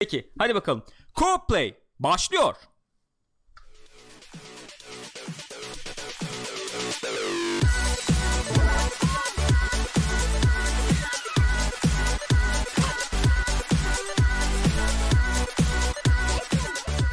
Peki hadi bakalım. Co-play başlıyor.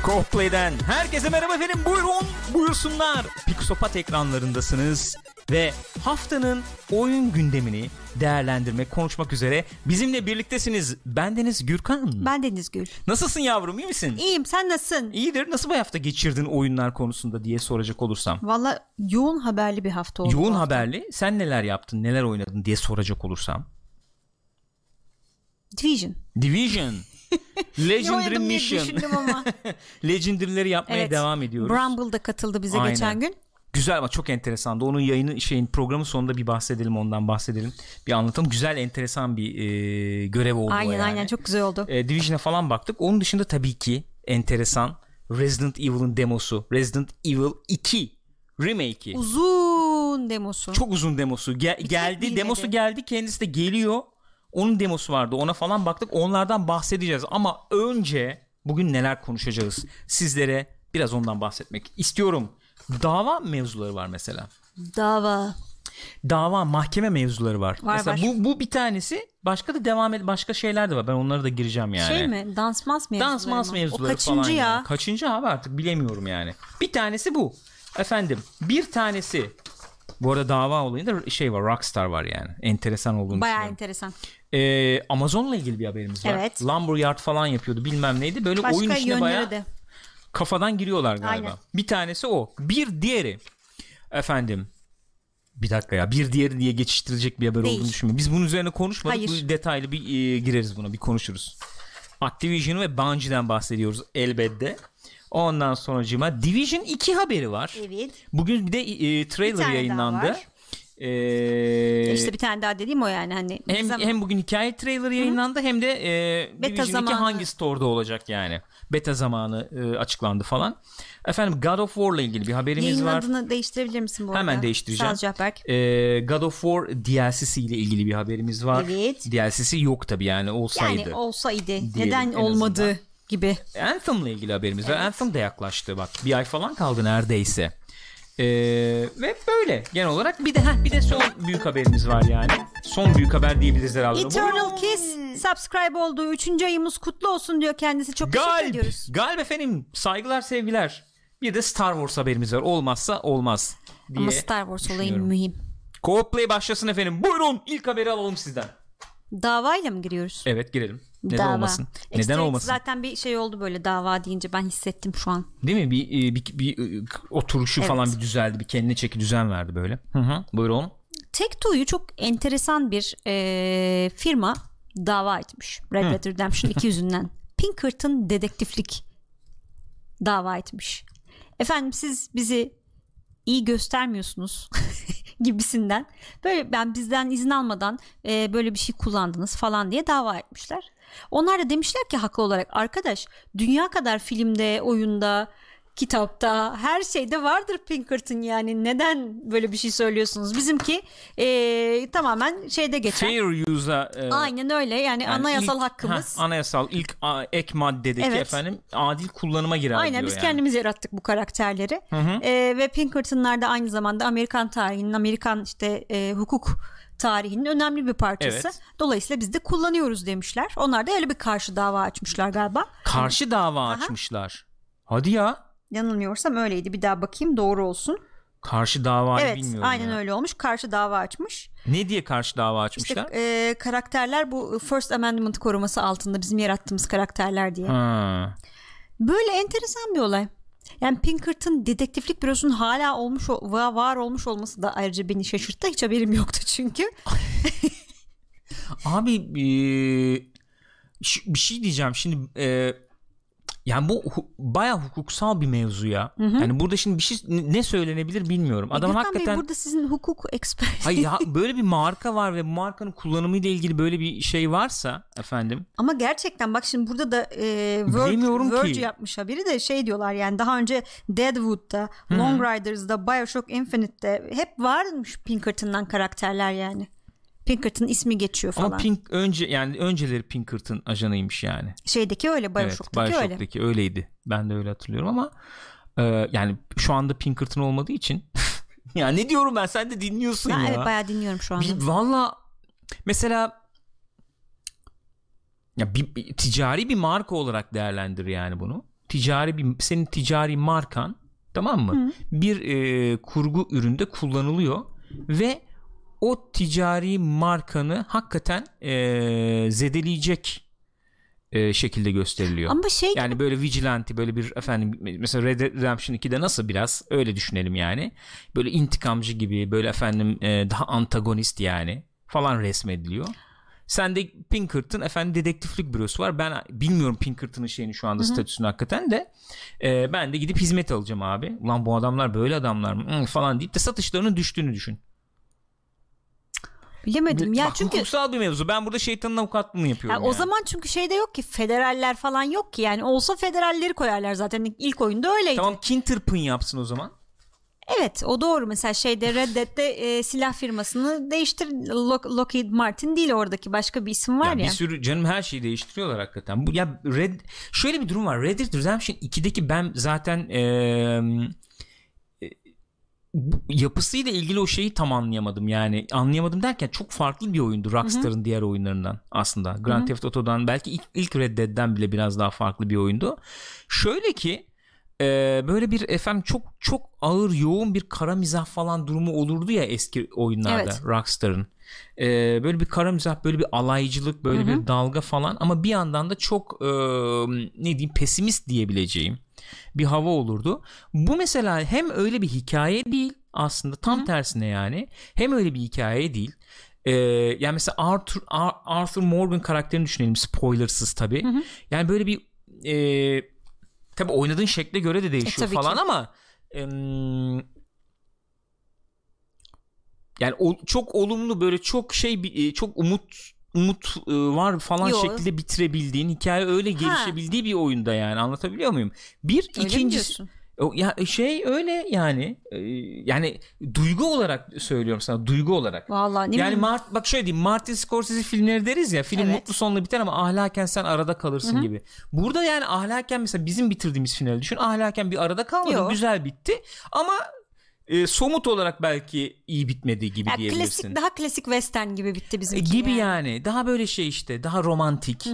Co-play'den herkese merhaba efendim buyurun buyursunlar. Pixopat ekranlarındasınız ve haftanın oyun gündemini değerlendirmek, konuşmak üzere bizimle birliktesiniz. Bendeniz Gürkan. Ben Deniz Gül. Nasılsın yavrum iyi misin? İyiyim sen nasılsın? İyidir. Nasıl bir hafta geçirdin oyunlar konusunda diye soracak olursam. Valla yoğun haberli bir hafta oldu. Yoğun bu hafta. haberli. Sen neler yaptın, neler oynadın diye soracak olursam. Division. Division. Legendary Mission. düşündüm ama. Legendary'leri yapmaya evet. devam ediyoruz. Bramble da katıldı bize Aynen. geçen gün. Güzel ama çok enteresandı. Onun yayını şeyin programın sonunda bir bahsedelim ondan bahsedelim. Bir anlatalım. Güzel enteresan bir e, görev oldu Aynen yani. aynen çok güzel oldu. E, Division'a falan baktık. Onun dışında tabii ki enteresan Resident Evil'ın demosu. Resident Evil 2 remake'i. Uzun demosu. Çok uzun demosu. Gel- geldi, bilmedi. demosu geldi. Kendisi de geliyor. Onun demosu vardı. Ona falan baktık. Onlardan bahsedeceğiz. Ama önce bugün neler konuşacağız? Sizlere biraz ondan bahsetmek istiyorum. Dava mevzuları var mesela. Dava. Dava, mahkeme mevzuları var. Var, mesela var. bu bu bir tanesi. Başka da devam et başka şeyler de var. Ben onlara da gireceğim yani. Şey mi? Dans mas mevzuları Dans mas mı? mevzuları O kaçıncı falan ya? yani. Kaçıncı abi artık bilemiyorum yani. Bir tanesi bu. Efendim bir tanesi bu arada dava olayında şey var Rockstar var yani. Enteresan olduğunu Bayağı enteresan. Ee, Amazon'la ilgili bir haberimiz var. Evet. Lumberyard falan yapıyordu bilmem neydi. Böyle oyun Başka içine yönleri bayağı de. Kafadan giriyorlar galiba. Aynen. Bir tanesi o. Bir diğeri efendim bir dakika ya bir diğeri diye geçiştirilecek bir haber Değil. olduğunu düşünmüyorum. Biz bunun üzerine konuşmadık. Hayır. Bu detaylı bir e, gireriz buna bir konuşuruz. Activision ve Bungie'den bahsediyoruz elbette. Ondan sonracıma Division 2 haberi var. Evet. Bugün bir de e, trailer Bir yayınlandı. Ee, işte bir tane daha dediğim o yani hani. hem, Bizim- hem bugün hikaye trailer yayınlandı hem de e, Beta Division 2 zamanı. hangi store'da olacak yani. Beta zamanı e, açıklandı falan. Efendim God of War'la ilgili bir haberimiz Yayın var. adını değiştirebilir misin bu arada? Hemen değiştireceğim. Sağ ol. E, God of War DLC'si ile ilgili bir haberimiz var. Evet. DLC'si yok tabi yani olsaydı. Yani olsaydı. Diyelim Neden en olmadı azından. gibi. Anthem'la ilgili haberimiz var. Anthem de yaklaştı bak. Bir ay falan kaldı neredeyse. Ee, ve böyle genel olarak bir de heh, bir de son büyük haberimiz var yani. Son büyük haber diyebiliriz herhalde. Eternal Kiss subscribe olduğu 3. ayımız kutlu olsun diyor kendisi. Çok teşekkür Galip. ediyoruz. Galip efendim. Saygılar sevgiler. Bir de Star Wars haberimiz var. Olmazsa olmaz diye. Ama Star Wars olayı mühim. Co-play başlasın efendim. Buyurun ilk haberi alalım sizden. Davayla mı giriyoruz? Evet girelim. Neden Dava. olmasın? Neden olmasın? Zaten bir şey oldu böyle dava deyince ben hissettim şu an. Değil mi? Bir, e, bir, bir, e, oturuşu Evet. falan bir düzeldi. Bir kendine çeki düzen verdi böyle. Hı hı. Buyurun. Take-Two'yu çok enteresan bir eee, firma dava etmiş. Red Dead Redemption 2 yüzünden. Pinkerton dedektiflik dava etmiş. Efendim siz bizi iyi göstermiyorsunuz gibisinden. Böyle ben bizden izin almadan eee, böyle bir şey kullandınız falan diye dava etmişler. Onlar da demişler ki haklı olarak arkadaş dünya kadar filmde, oyunda, kitapta her şeyde vardır Pinkerton yani neden böyle bir şey söylüyorsunuz? Bizimki eee, tamamen şeyde geçer. Fair use'a e, Aynen öyle yani, yani anayasal ilk- hakkımız. ha, anayasal ilk a, ek maddedeki Evet. efendim adil kullanıma girer Aynen diyor biz yani. kendimiz yarattık bu karakterleri Eee, ve Pinkerton'lar da aynı zamanda Amerikan tarihinin Amerikan işte eee, hukuk tarihinin önemli bir parçası. Evet. Dolayısıyla biz de kullanıyoruz demişler. Onlar da öyle bir karşı dava açmışlar galiba. Karşı dava açmışlar. Hadi ya. Yanılmıyorsam öyleydi. Bir daha bakayım doğru olsun. Karşı davayı evet, bilmiyorum aynen ya. öyle olmuş. Karşı dava açmış. Ne diye karşı dava İşte açmışlar? eee, karakterler bu First Amendment koruması altında bizim yarattığımız karakterler diye. ha. Böyle enteresan bir olay. Yani Pinkerton dedektiflik bürosunun hala olmuş var olmuş olması da ayrıca beni şaşırttı. Hiç haberim yoktu çünkü. Abi ş- bir şey diyeceğim şimdi eee, yani bu hu- bayağı hukuksal bir mevzu ya. Yani burada şimdi bir şey ne ne söylenebilir bilmiyorum. Adam Gürkan hakikaten Bey burada sizin hukuk eksperti. Hayır ya böyle bir marka var ve bu markanın kullanımıyla ilgili böyle bir şey varsa efendim Ama gerçekten bak şimdi burada da e, Verge, Bilemiyorum ki. Verge yapmış haberi de şey diyorlar yani daha önce Deadwood'da, Long Riders'da, Bioshock Infinite'de hep varmış Pinkerton'dan karakterler yani. Pinkerton ismi geçiyor falan. Ama Pink önce yani önceleri Pinkerton ajanıymış yani. Şeydeki öyle Bioshock'taki evet, öyle. Bioshock'taki öyleydi. Ben de öyle hatırlıyorum ama e, yani şu anda Pinkerton olmadığı için ya ne diyorum ben sen de dinliyorsun Ben ya. evet bayağı dinliyorum şu anda. Bir, valla mesela ya bir, bir ticari bir marka olarak değerlendir yani bunu. Ticari bir senin ticari markan tamam mı? Bir e, kurgu üründe kullanılıyor ve o ticari markanı hakikaten e, zedeleyecek e, şekilde gösteriliyor. Ama şey Yani böyle vigilante böyle bir efendim mesela Red Dead Redemption 2'de nasıl biraz öyle düşünelim yani. Böyle intikamcı gibi böyle efendim e, daha antagonist yani falan resmediliyor. Sende Pinkerton efendim dedektiflik bürosu var. Ben bilmiyorum Pinkerton'ın şeyini şu anda statüsünü hakikaten de. E, ben de gidip hizmet alacağım abi. Ulan bu adamlar böyle adamlar mı Hı, falan deyip de satışlarının düştüğünü düşün. Bilemedim. Ya Bak, çünkü hukuksal bir mevzu. Ben burada şeytanın avukatlığını yapıyorum. Ya o yani. zaman çünkü şeyde yok ki federaller falan yok ki yani olsa federalleri koyarlar zaten ilk oyunda öyleydi. Tamam Kinterpin yapsın o zaman. Evet o doğru mesela şeyde Red Dead'de e, silah firmasını değiştir Lock- Lockheed Martin değil oradaki başka bir isim var ya. Ya bir sürü canım her şeyi değiştiriyorlar hakikaten. Bu ya Red şöyle bir durum var. Red Dead Redemption 2'deki ben zaten eee, e, yapısıyla ilgili o şeyi tam anlayamadım. Yani anlayamadım derken çok farklı bir oyundu Rockstar'ın diğer oyunlarından aslında. Grand Theft Auto'dan belki ilk, ilk Red Dead'den bile biraz daha farklı bir oyundu. Şöyle ki e, böyle bir efendim çok çok ağır yoğun bir kara mizah falan durumu olurdu ya eski oyunlarda Evet. Rockstar'ın. E, böyle bir kara mizah böyle bir alaycılık böyle bir dalga falan ama bir yandan da çok e, ne diyeyim pesimist diyebileceğim bir hava olurdu. Bu mesela hem öyle bir hikaye değil aslında tam tersine yani hem öyle bir hikaye değil. Ee, yani mesela Arthur Ar- Arthur Morgan karakterini düşünelim spoilersız tabi. Yani böyle bir e, tabi oynadığın şekle göre de değişiyor tabii falan ki. ama em, yani o, çok olumlu böyle çok şey e, çok umut umut e, var falan Yo. şekilde bitirebildiğin hikaye öyle gelişebildiği bir oyunda yani anlatabiliyor muyum? Bir Öyle mi ikincisi ya şey öyle yani e, yani duygu olarak söylüyorum sana duygu olarak. Vallahi ne Yani bileyim. Mart, bak şöyle diyeyim Martin Scorsese filmleri deriz ya film Evet. mutlu sonla biter ama ahlaken sen arada kalırsın gibi. Burada yani ahlaken mesela bizim bitirdiğimiz finali düşün ahlaken bir arada kalmadı Yo. güzel bitti ama e, somut olarak belki iyi bitmedi gibi Ya diyebilirsin. klasik daha klasik western gibi bitti E, bizimki. gibi yani. yani. Daha böyle şey işte daha romantik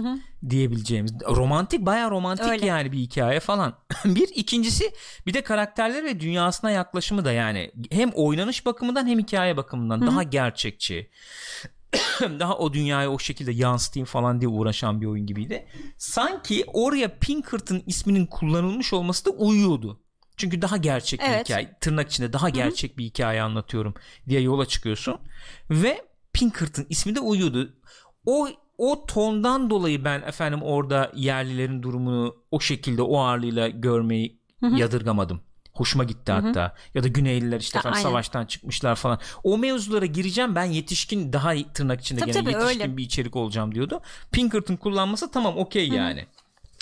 diyebileceğimiz. Romantik bayağı romantik Öyle. yani bir hikaye falan. bir ikincisi bir de karakterler ve dünyasına yaklaşımı da yani hem oynanış bakımından hem hikaye bakımından daha gerçekçi. daha o dünyayı o şekilde yansıtayım falan diye uğraşan bir oyun gibiydi. Sanki oraya Pinkerton isminin kullanılmış olması da uyuyordu. Çünkü daha gerçek bir Evet. hikaye. Tırnak içinde daha gerçek bir hikaye anlatıyorum diye yola çıkıyorsun. Ve Pinkerton ismi de uyuyordu. O o tondan dolayı ben efendim orada yerlilerin durumunu o şekilde o ağırlığıyla görmeyi yadırgamadım. Hoşuma gitti hatta. Ya da Güneyliler işte aynen. savaştan çıkmışlar falan. O mevzulara gireceğim ben yetişkin daha tırnak içinde Tabii, gene tabii, yetişkin öyle. bir içerik olacağım diyordu. Pinkerton kullanması tamam okey yani.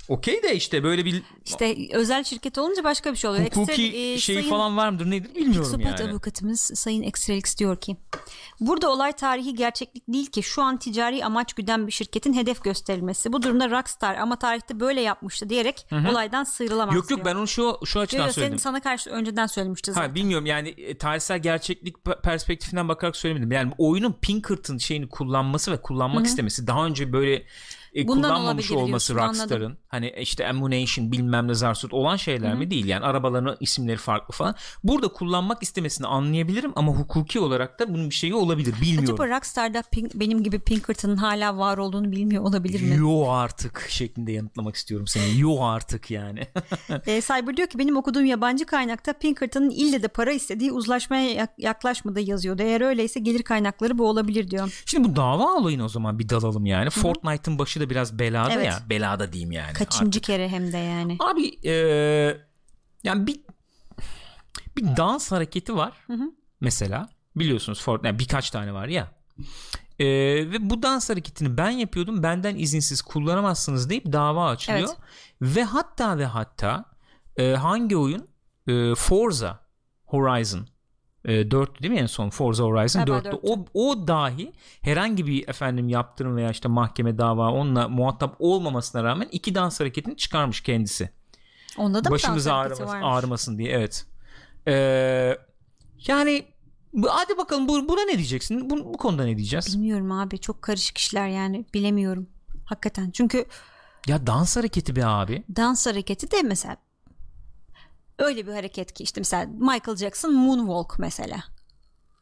Okey de işte böyle bir İşte özel şirket olunca başka bir şey oluyor. hukuki Ekstra, e, şey sayın- falan var mıdır nedir bilmiyorum Psikopat yani. avukatımız Sayın Extralix diyor ki burada olay tarihi gerçeklik değil ki şu an ticari amaç güden bir şirketin hedef gösterilmesi. Bu durumda Rockstar ama tarihte böyle yapmıştı diyerek olaydan sıyrılamaz Yok yok diyor. ben onu şu şu açıdan Yok, yok, söyledim. senin sana karşı önceden söylemişti zaten. Ha bilmiyorum yani e, tarihsel gerçeklik pe- perspektifinden bakarak söylemedim. Yani oyunun Pinkerton şeyini kullanması ve kullanmak istemesi daha önce böyle e, Bundan kullanmamış olması Rockstar'ın hani işte Ammunition bilmem ne zarsut olan şeyler mi değil yani arabaların isimleri farklı falan. Burada kullanmak istemesini anlayabilirim ama hukuki olarak da bunun bir şeyi olabilir bilmiyorum. Acaba Rockstar'da Pink- benim gibi Pinkerton'ın hala var olduğunu bilmiyor olabilir mi? Yo artık şeklinde yanıtlamak istiyorum seni. Yo artık yani. E, Cyber diyor ki benim okuduğum yabancı kaynakta Pinkerton'ın ille de para istediği uzlaşmaya yak- yaklaşmadığı yazıyordu. Eğer öyleyse gelir kaynakları bu olabilir diyor. Şimdi bu dava olayına o zaman bir dalalım yani. Fortnite'ın başı da biraz belada Evet. ya. Belada diyeyim yani. Kaçıncı kere hem de yani. Abi e, yani bir bir dans hareketi var mesela biliyorsunuz Fortnite birkaç tane var ya E, ve bu dans hareketini ben yapıyordum benden izinsiz kullanamazsınız deyip dava açılıyor ve hatta ve hatta e, hangi oyun E, Forza Horizon E, 4 değil mi en son Forza Horizon Galiba 4'tü. O, o dahi herhangi bir efendim yaptırım veya işte mahkeme dava onunla muhatap olmamasına rağmen iki dans hareketini çıkarmış kendisi. Onda da Başımız ağrımasın, ağrımasın diye evet. Ee, yani hadi bakalım bu, buna ne diyeceksin? Bu, bu konuda ne diyeceğiz? Bilmiyorum abi çok karışık işler yani bilemiyorum. Hakikaten çünkü Ya dans hareketi be abi. dans hareketi de mesela öyle bir hareket ki işte mesela Michael Jackson moonwalk mesela.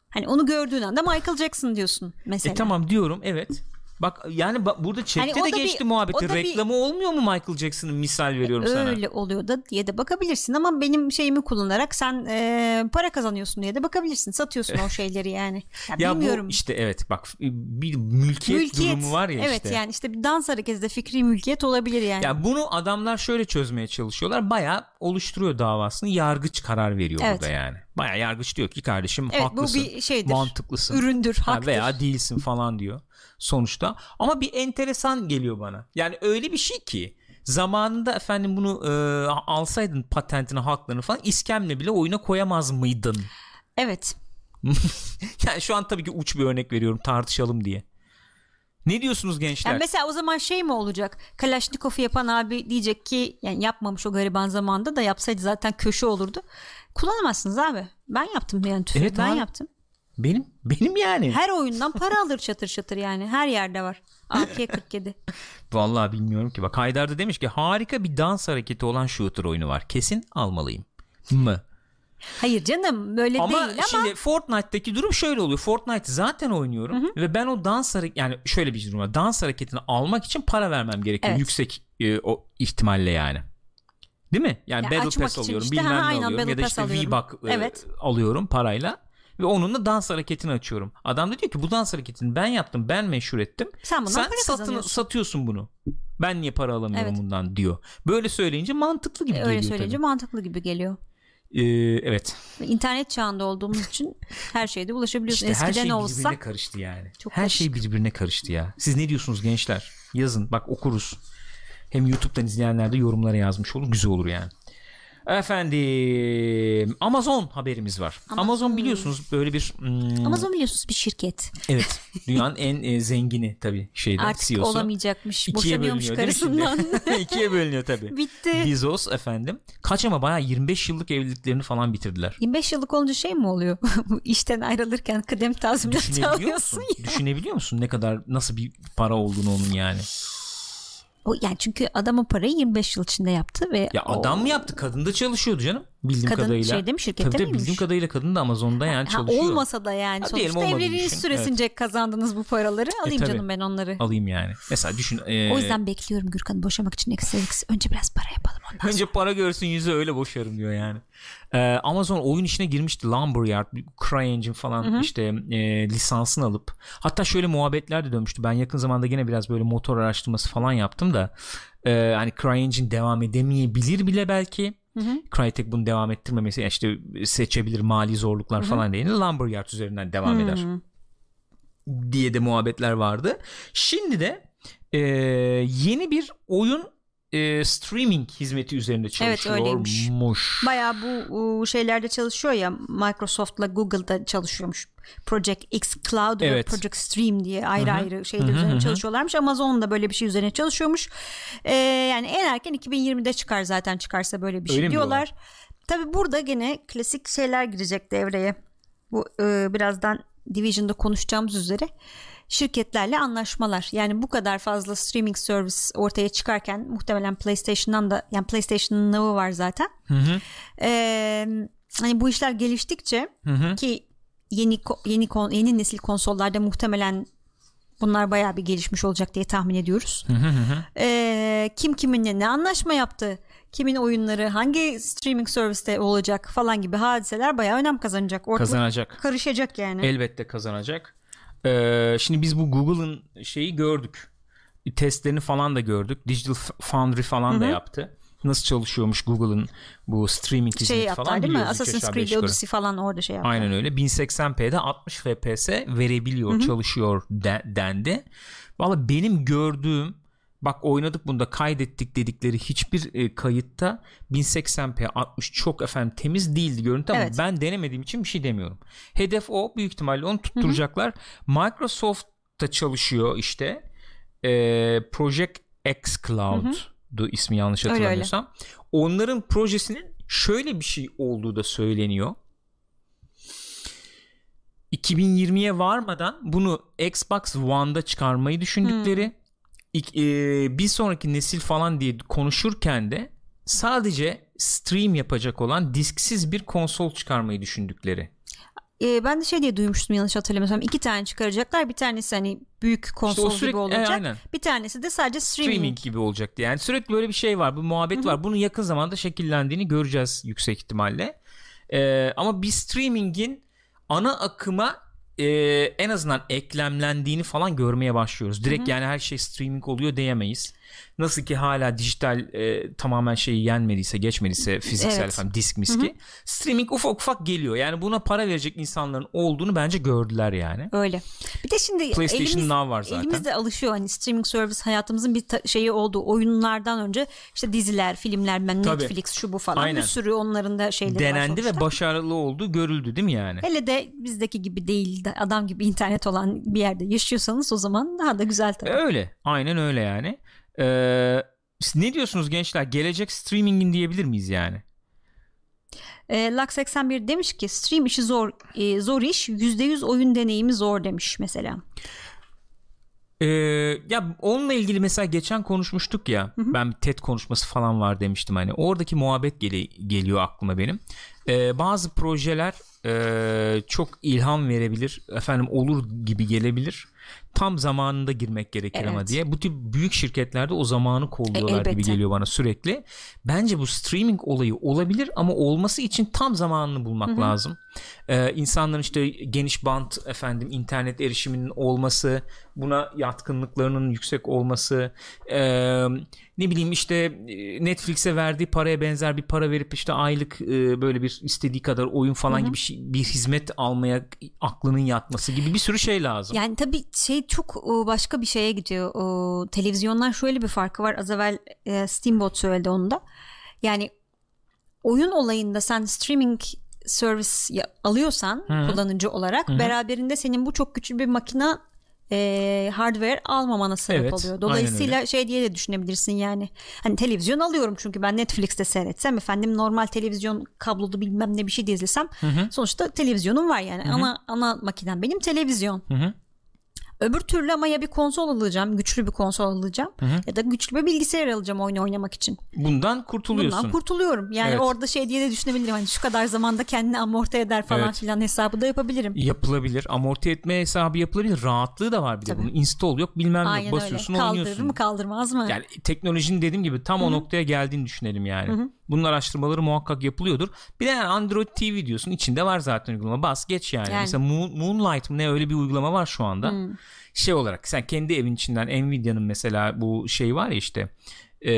Hani onu gördüğün anda Michael Jackson diyorsun mesela. E tamam diyorum evet. Bak yani bak, burada chatte Hani de bir- geçti o muhabbeti. da bir- Reklamı olmuyor mu Michael Jackson'ın misal veriyorum sana. Öyle oluyor da diye de bakabilirsin ama benim şeyimi kullanarak sen e, para kazanıyorsun diye de bakabilirsin. Satıyorsun o şeyleri yani. Ya, Ya bilmiyorum. bu işte evet bak bir mülkiyet, durumu var ya evet işte. yani işte bir dans hareketi de fikri mülkiyet olabilir yani. Ya bunu adamlar şöyle çözmeye çalışıyorlar. Bayağı oluşturuyor davasını. Yargıç karar veriyor Evet. burada yani. Bayağı yargıç diyor ki kardeşim evet haklısın. bu bir şeydir. mantıklısın. Üründür, Ha, haktır. veya değilsin falan diyor sonuçta. Ama bir enteresan geliyor bana. Yani öyle bir şey ki zamanında efendim bunu e, alsaydın patentini haklarını falan iskemle bile oyuna koyamaz mıydın? Evet. Yani şu an tabii ki uç bir örnek veriyorum tartışalım diye. Ne diyorsunuz gençler? Yani mesela o zaman şey mi olacak? Kalaşnikov'u yapan abi diyecek ki yani yapmamış o gariban zamanda da yapsaydı zaten köşe olurdu. Kullanamazsınız abi. Ben yaptım yani tüfeği. Evet ben abi. yaptım. Benim benim yani. Her oyundan para alır çatır çatır yani. Her yerde var. AK-47. Vallahi bilmiyorum ki. Bak Haydar da demiş ki harika bir dans hareketi olan shooter oyunu var. Kesin almalıyım. Mı? Hayır canım böyle Ama değil ama şimdi Fortnite'daki durum şöyle oluyor. Fortnite zaten oynuyorum ve ben o dans hareket yani şöyle bir durum var. Dans hareketini almak için para vermem gerekiyor. Evet. Yüksek e, o ihtimalle yani. Değil mi? Yani Ya Battle Pass alıyorum, işte, bilmem ha, ne alıyorum ya Battle da Pass işte alıyorum. V-Buck e, Evet. alıyorum parayla ve onunla dans hareketini açıyorum. Adam da diyor ki bu dans hareketini ben yaptım, ben meşhur ettim. sen bundan Sen satın, satıyorsun bunu. Ben niye para alamıyorum Evet. bundan diyor. Böyle söyleyince mantıklı gibi E, Öyle geliyor söyleyince mantıklı gibi geliyor. tabii. Ee, evet. İnternet çağında olduğumuz için her şeyde ulaşabiliyorsun. İşte her Eskiden şey olsa birbirine karıştı yani. Çok her şey birbirine karıştı ya. Siz ne diyorsunuz gençler? Yazın bak okuruz. Hem YouTube'dan izleyenler de yorumlara yazmış olur. Güzel olur yani. Efendim Amazon haberimiz var. Amazon, biliyorsunuz böyle bir hmm, Amazon biliyorsunuz bir şirket. evet dünyanın en e, zengini tabii şeyde Artık CEO'su. olamayacakmış. İkiye bölünüyor karısından. İkiye bölünüyor tabii. Bitti. Bezos efendim. Kaç ama bayağı 25 yıllık evliliklerini falan bitirdiler. 25 yıllık olunca şey mi oluyor? İşten ayrılırken kıdem tazminatı alıyorsun musun? Düşünebiliyor musun ne kadar nasıl bir para olduğunu onun yani? O yani çünkü adam o parayı 25 yıl içinde yaptı ve Ya o- adam mı yaptı? Kadın da çalışıyordu canım. Bildiğim Kadın kadarıyla. şeyde mi, şirkette tabii, miymiş? bildiğim kadarıyla kadın da Amazon'da yani ha, çalışıyor. olmasa da yani Ha, sonuçta evliliğiniz süresince kazandınız bu paraları alayım tabii. canım ben onları. Alayım yani. Mesela düşün. e, O yüzden bekliyorum Gürkan'ı boşamak için eksi eksi. Önce biraz para yapalım ondan Önce para görsün yüzü öyle boşarım diyor yani. Ee, Amazon oyun işine girmişti. Lumberyard, CryEngine falan işte e, lisansını alıp. Hatta şöyle muhabbetler de dönmüştü. Ben yakın zamanda gene biraz böyle motor araştırması falan yaptım da. E, hani CryEngine devam edemeyebilir bile belki. Crytek bunu devam ettirmemesi yani işte seçebilir mali zorluklar falan değil. Lumberyard üzerinden devam eder diye de muhabbetler vardı. Şimdi de e, yeni bir oyun e, streaming hizmeti üzerinde Evet, öyleymiş. çalışıyormuş. Bayağı bu e, şeylerde çalışıyor ya Microsoft'la Google'da çalışıyormuş. Project X Cloud Evet. ve Project Stream diye ayrı ayrı şeyler Hı hı, üzerine hı hı. çalışıyorlarmış. Amazon da böyle bir şey üzerine çalışıyormuş. Ee, yani en erken 2020'de çıkar zaten çıkarsa böyle bir şey Öyle diyorlar. Tabi burada gene klasik şeyler girecek devreye. Bu e, birazdan Division'da konuşacağımız üzere şirketlerle anlaşmalar. Yani bu kadar fazla streaming service ortaya çıkarken muhtemelen PlayStation'dan da yani PlayStation'ın Now'ı var zaten. Hı hı, Ee, hani bu işler geliştikçe hı hı. ki yeni yeni yeni nesil konsollarda muhtemelen bunlar bayağı bir gelişmiş olacak diye tahmin ediyoruz. Hı hı hı. Ee, kim kiminle ne anlaşma yaptı? Kimin oyunları hangi streaming serviste olacak falan gibi hadiseler bayağı önem kazanacak. Ortalık Kazanacak. karışacak yani. Elbette kazanacak. Ee, şimdi biz bu Google'ın şeyi gördük. Testlerini falan da gördük. Digital Foundry falan da yaptı. Nasıl çalışıyormuş Google'ın bu streaming hizmeti şey yaptılar falan değil mi? Assassin's Creed. Odyssey falan orada şey yaptı. Aynen öyle. 1080p'de 60 FPS verebiliyor, çalışıyor de- dendi. Valla benim gördüğüm bak oynadık bunda kaydettik dedikleri hiçbir e, kayıtta 1080p 60 çok efendim temiz değildi görüntü ama Evet. ben denemediğim için bir şey demiyorum. Hedef o büyük ihtimalle onu tutturacaklar. Microsoft'ta çalışıyor işte. E, Project X Cloud'du ismi yanlış Öyle, öyle. hatırlamıyorsam. Onların projesinin şöyle bir şey olduğu da söyleniyor. 2020'ye varmadan bunu Xbox One'da çıkarmayı düşündükleri İk- e, bir sonraki nesil falan diye konuşurken de sadece stream yapacak olan disksiz bir konsol çıkarmayı düşündükleri. Ee, ben de şey diye duymuştum yanlış hatırlamıyorsam iki tane çıkaracaklar bir tanesi hani büyük İşte konsol o sürekli gibi olacak e, aynen. bir tanesi de sadece streaming, streaming gibi olacaktı. Yani sürekli böyle bir şey var, bu muhabbet var. Bunun yakın zamanda şekillendiğini göreceğiz yüksek ihtimalle. Ee, ama bir streamingin ana akıma e, en azından eklemlendiğini falan görmeye başlıyoruz. Direkt yani her şey streaming oluyor diyemeyiz. Nasıl ki hala dijital e, tamamen şeyi yenmediyse, geçmediyse fiziksel Evet. efendim disk miski. Streaming ufak ufak geliyor. Yani buna para verecek insanların olduğunu bence gördüler yani. öyle bir de şimdi PlayStation elimiz, Now var zaten. elimiz de alışıyor hani streaming service hayatımızın bir ta- şeyi olduğu oyunlardan önce işte diziler filmler ben Tabii. Netflix şu bu falan Aynen. bir sürü onların da şeyleri var Denendi ve başarılı olduğu görüldü değil mi yani? Hele de bizdeki gibi değil de adam gibi internet olan bir yerde yaşıyorsanız o zaman daha da güzel tabii. Öyle. Aynen öyle yani. Ee, ne diyorsunuz gençler? Gelecek streamingin diyebilir miyiz yani? E, Lux 81 demiş ki stream işi zor e, zor iş %100 oyun deneyimi zor demiş mesela. Ee, ya onunla ilgili mesela geçen konuşmuştuk ya. Ben bir TED konuşması falan var demiştim hani. Oradaki muhabbet gele- geliyor aklıma benim. Ee, bazı projeler e, çok ilham verebilir. Efendim olur gibi gelebilir. Tam zamanında girmek gerekir ama Evet. diye. Bu tip büyük şirketlerde o zamanı kolluyorlar gibi elbette. geliyor bana sürekli. Bence bu streaming olayı olabilir ama olması için tam zamanını bulmak lazım. Ee, insanların işte geniş bant efendim internet erişiminin olması, buna yatkınlıklarının yüksek olması, ee, ne bileyim işte e, Netflix'e verdiği paraya benzer bir para verip işte aylık e, böyle bir istediği kadar oyun falan gibi şey, bir hizmet almaya aklının yatması gibi bir sürü şey lazım. Yani tabii şey çok e, başka bir şeye gidiyor. O, televizyonlar şöyle bir farkı var. Az evvel e, Steamboat söyledi onu da. Yani oyun olayında sen streaming service ya- alıyorsan kullanıcı olarak beraberinde senin bu çok güçlü bir makina e, hardware almamana sebep Evet, oluyor. Dolayısıyla şey diye de düşünebilirsin yani. Hani televizyon alıyorum çünkü ben Netflix'te seyretsem efendim normal televizyon kablolu bilmem ne bir şey de izlesem sonuçta televizyonum var yani. Ana ana makinem benim televizyon. hı. Öbür türlü ama ya bir konsol alacağım, güçlü bir konsol alacağım ya da güçlü bir bilgisayar alacağım oyun oynamak için. Bundan kurtuluyorsun. Bundan kurtuluyorum. Yani Evet. orada şey diye de düşünebilirim. Hani şu kadar zamanda kendini amorti eder falan Evet. filan hesabı da yapabilirim. yapılabilir. Amorti etme hesabı yapılabilir. Rahatlığı da var bir de Tabii. bunun. Install yok bilmem ne Aynen yok. öyle. Basıyorsun Kaldırır oynuyorsun. mı kaldırmaz mı? Yani teknolojinin dediğim gibi tam o noktaya geldiğini düşünelim yani. Bunun araştırmaları muhakkak yapılıyordur. Bir de yani Android TV diyorsun. içinde var zaten uygulama. Bas geç yani. Yani. Mesela Moon- Moonlight mı ne öyle bir uygulama var şu anda. Şey olarak sen kendi evin içinden Nvidia'nın mesela bu şey var ya işte e,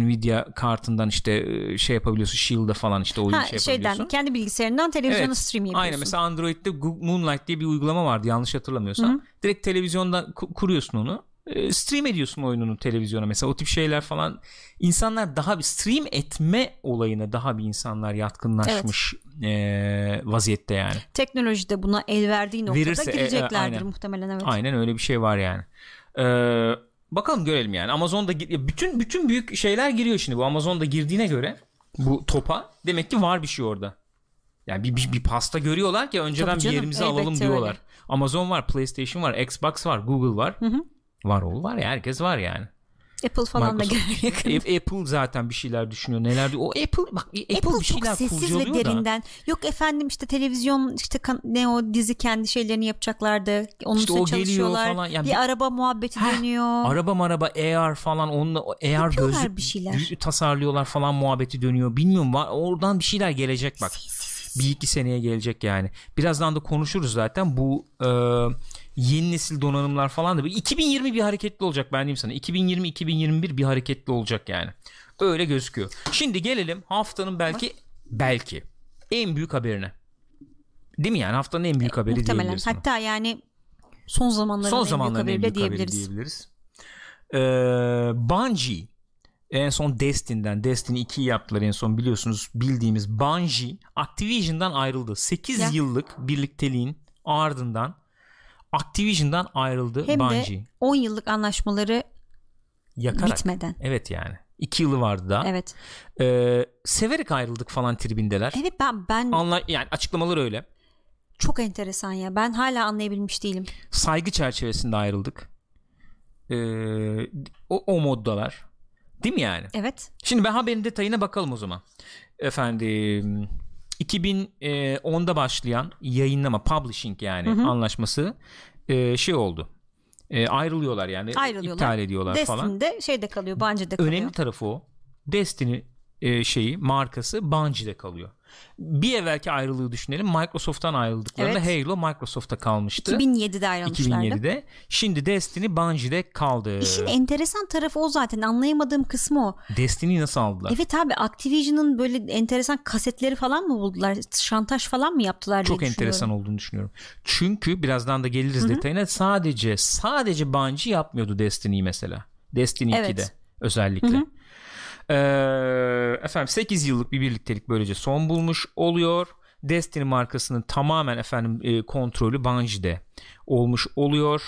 Nvidia kartından işte şey yapabiliyorsun Shield'a falan işte oyun ha, şey şeyden yapabiliyorsun. kendi bilgisayarından televizyona Evet, stream yapıyorsun. Aynen mesela Android'de Moonlight diye bir uygulama vardı yanlış hatırlamıyorsam. Direkt televizyondan ku- kuruyorsun onu. E, stream ediyorsun oyununu televizyona mesela o tip şeyler falan. İnsanlar daha bir stream etme olayına daha bir insanlar yatkınlaşmış e, vaziyette yani. Teknoloji de buna el verdiği noktada Verirse, e, e, gireceklerdir aynen. muhtemelen evet. Aynen öyle bir şey var yani. Ee, bakalım görelim yani. Amazon'da bütün bütün büyük şeyler giriyor şimdi. Bu Amazon'da girdiğine göre bu topa demek ki var bir şey orada. Yani bir, bir, bir pasta görüyorlar ki önceden Tabii bir canım, yerimizi alalım diyorlar. öyle. Amazon var, PlayStation var, Xbox var, Google var. Var oğul var ya herkes var yani. Apple falan da Microsoft. gelir yakın. A- Apple zaten bir şeyler düşünüyor. Neler diyor. O Apple bak Apple, Apple bir çok şeyler sessiz ve kurcalıyor da. derinden. Yok efendim işte televizyon işte ne o dizi kendi şeylerini yapacaklardı. Onun İşte o çalışıyorlar. falan. Yani bir, bir- araba muhabbeti Heh, dönüyor. Araba maraba AR falan onunla AR gözlük bir şeyler. tasarlıyorlar falan muhabbeti dönüyor. Bilmiyorum var, oradan bir şeyler gelecek bak. Bir iki seneye gelecek yani. Birazdan da konuşuruz zaten bu e, yeni nesil donanımlar falan da. 2020 bir hareketli olacak ben diyeyim sana. 2020-2021 bir hareketli olacak yani. Öyle gözüküyor. Şimdi gelelim haftanın belki belki en büyük haberine. Değil mi yani haftanın en büyük haberi Muhtemelen. diyebiliriz. Hatta yani son zamanların Son en büyük zamanların haberi en büyük haberi diyebiliriz. diyebiliriz. Ee, Bungie en son Destiny'den Destiny 2'yi yaptılar en son biliyorsunuz bildiğimiz Bungie Activision'dan ayrıldı. 8 Ya. yıllık birlikteliğin ardından Activision'dan ayrıldı Hem Bungie. de 10 yıllık anlaşmaları Yakarak. bitmeden. Evet yani. 2 yılı vardı da. Evet. Ee, severek ayrıldık falan tribindeler. Evet ben ben Anla yani açıklamalar öyle. çok enteresan ya. Ben hala anlayabilmiş değilim. Saygı çerçevesinde ayrıldık. Ee, o, o moddalar. Değil mi yani? Evet. Şimdi ben haberin detayına bakalım o zaman. Efendim 2010'da başlayan yayınlama publishing yani anlaşması e, şey oldu. E, ayrılıyorlar yani Ayrılıyorlar. iptal ediyorlar falan. Destiny'de şeyde kalıyor. Bungie'de kalıyor. Önemli tarafı o. Destiny e, şeyi markası Bungie'de kalıyor. Bir evvelki ayrılığı düşünelim. Microsoft'tan ayrıldıklarında Halo Microsoft'ta kalmıştı. 2007'de ayrılmışlardı. 2007'de. Şimdi Destiny Bungie'de kaldı. İşin enteresan tarafı o zaten. Anlayamadığım kısmı o. Destiny'yi nasıl aldılar? Evet abi Activision'ın böyle enteresan kasetleri falan mı buldular? Şantaj falan mı yaptılar Çok enteresan olduğunu düşünüyorum. Çünkü birazdan da geliriz detayına. Sadece sadece Bungie yapmıyordu Destiny'yi mesela. Destiny Evet. 2'de özellikle. Ee, efendim 8 yıllık bir birliktelik böylece son bulmuş oluyor. Destiny markasının tamamen efendim e, kontrolü Bungie'de olmuş oluyor.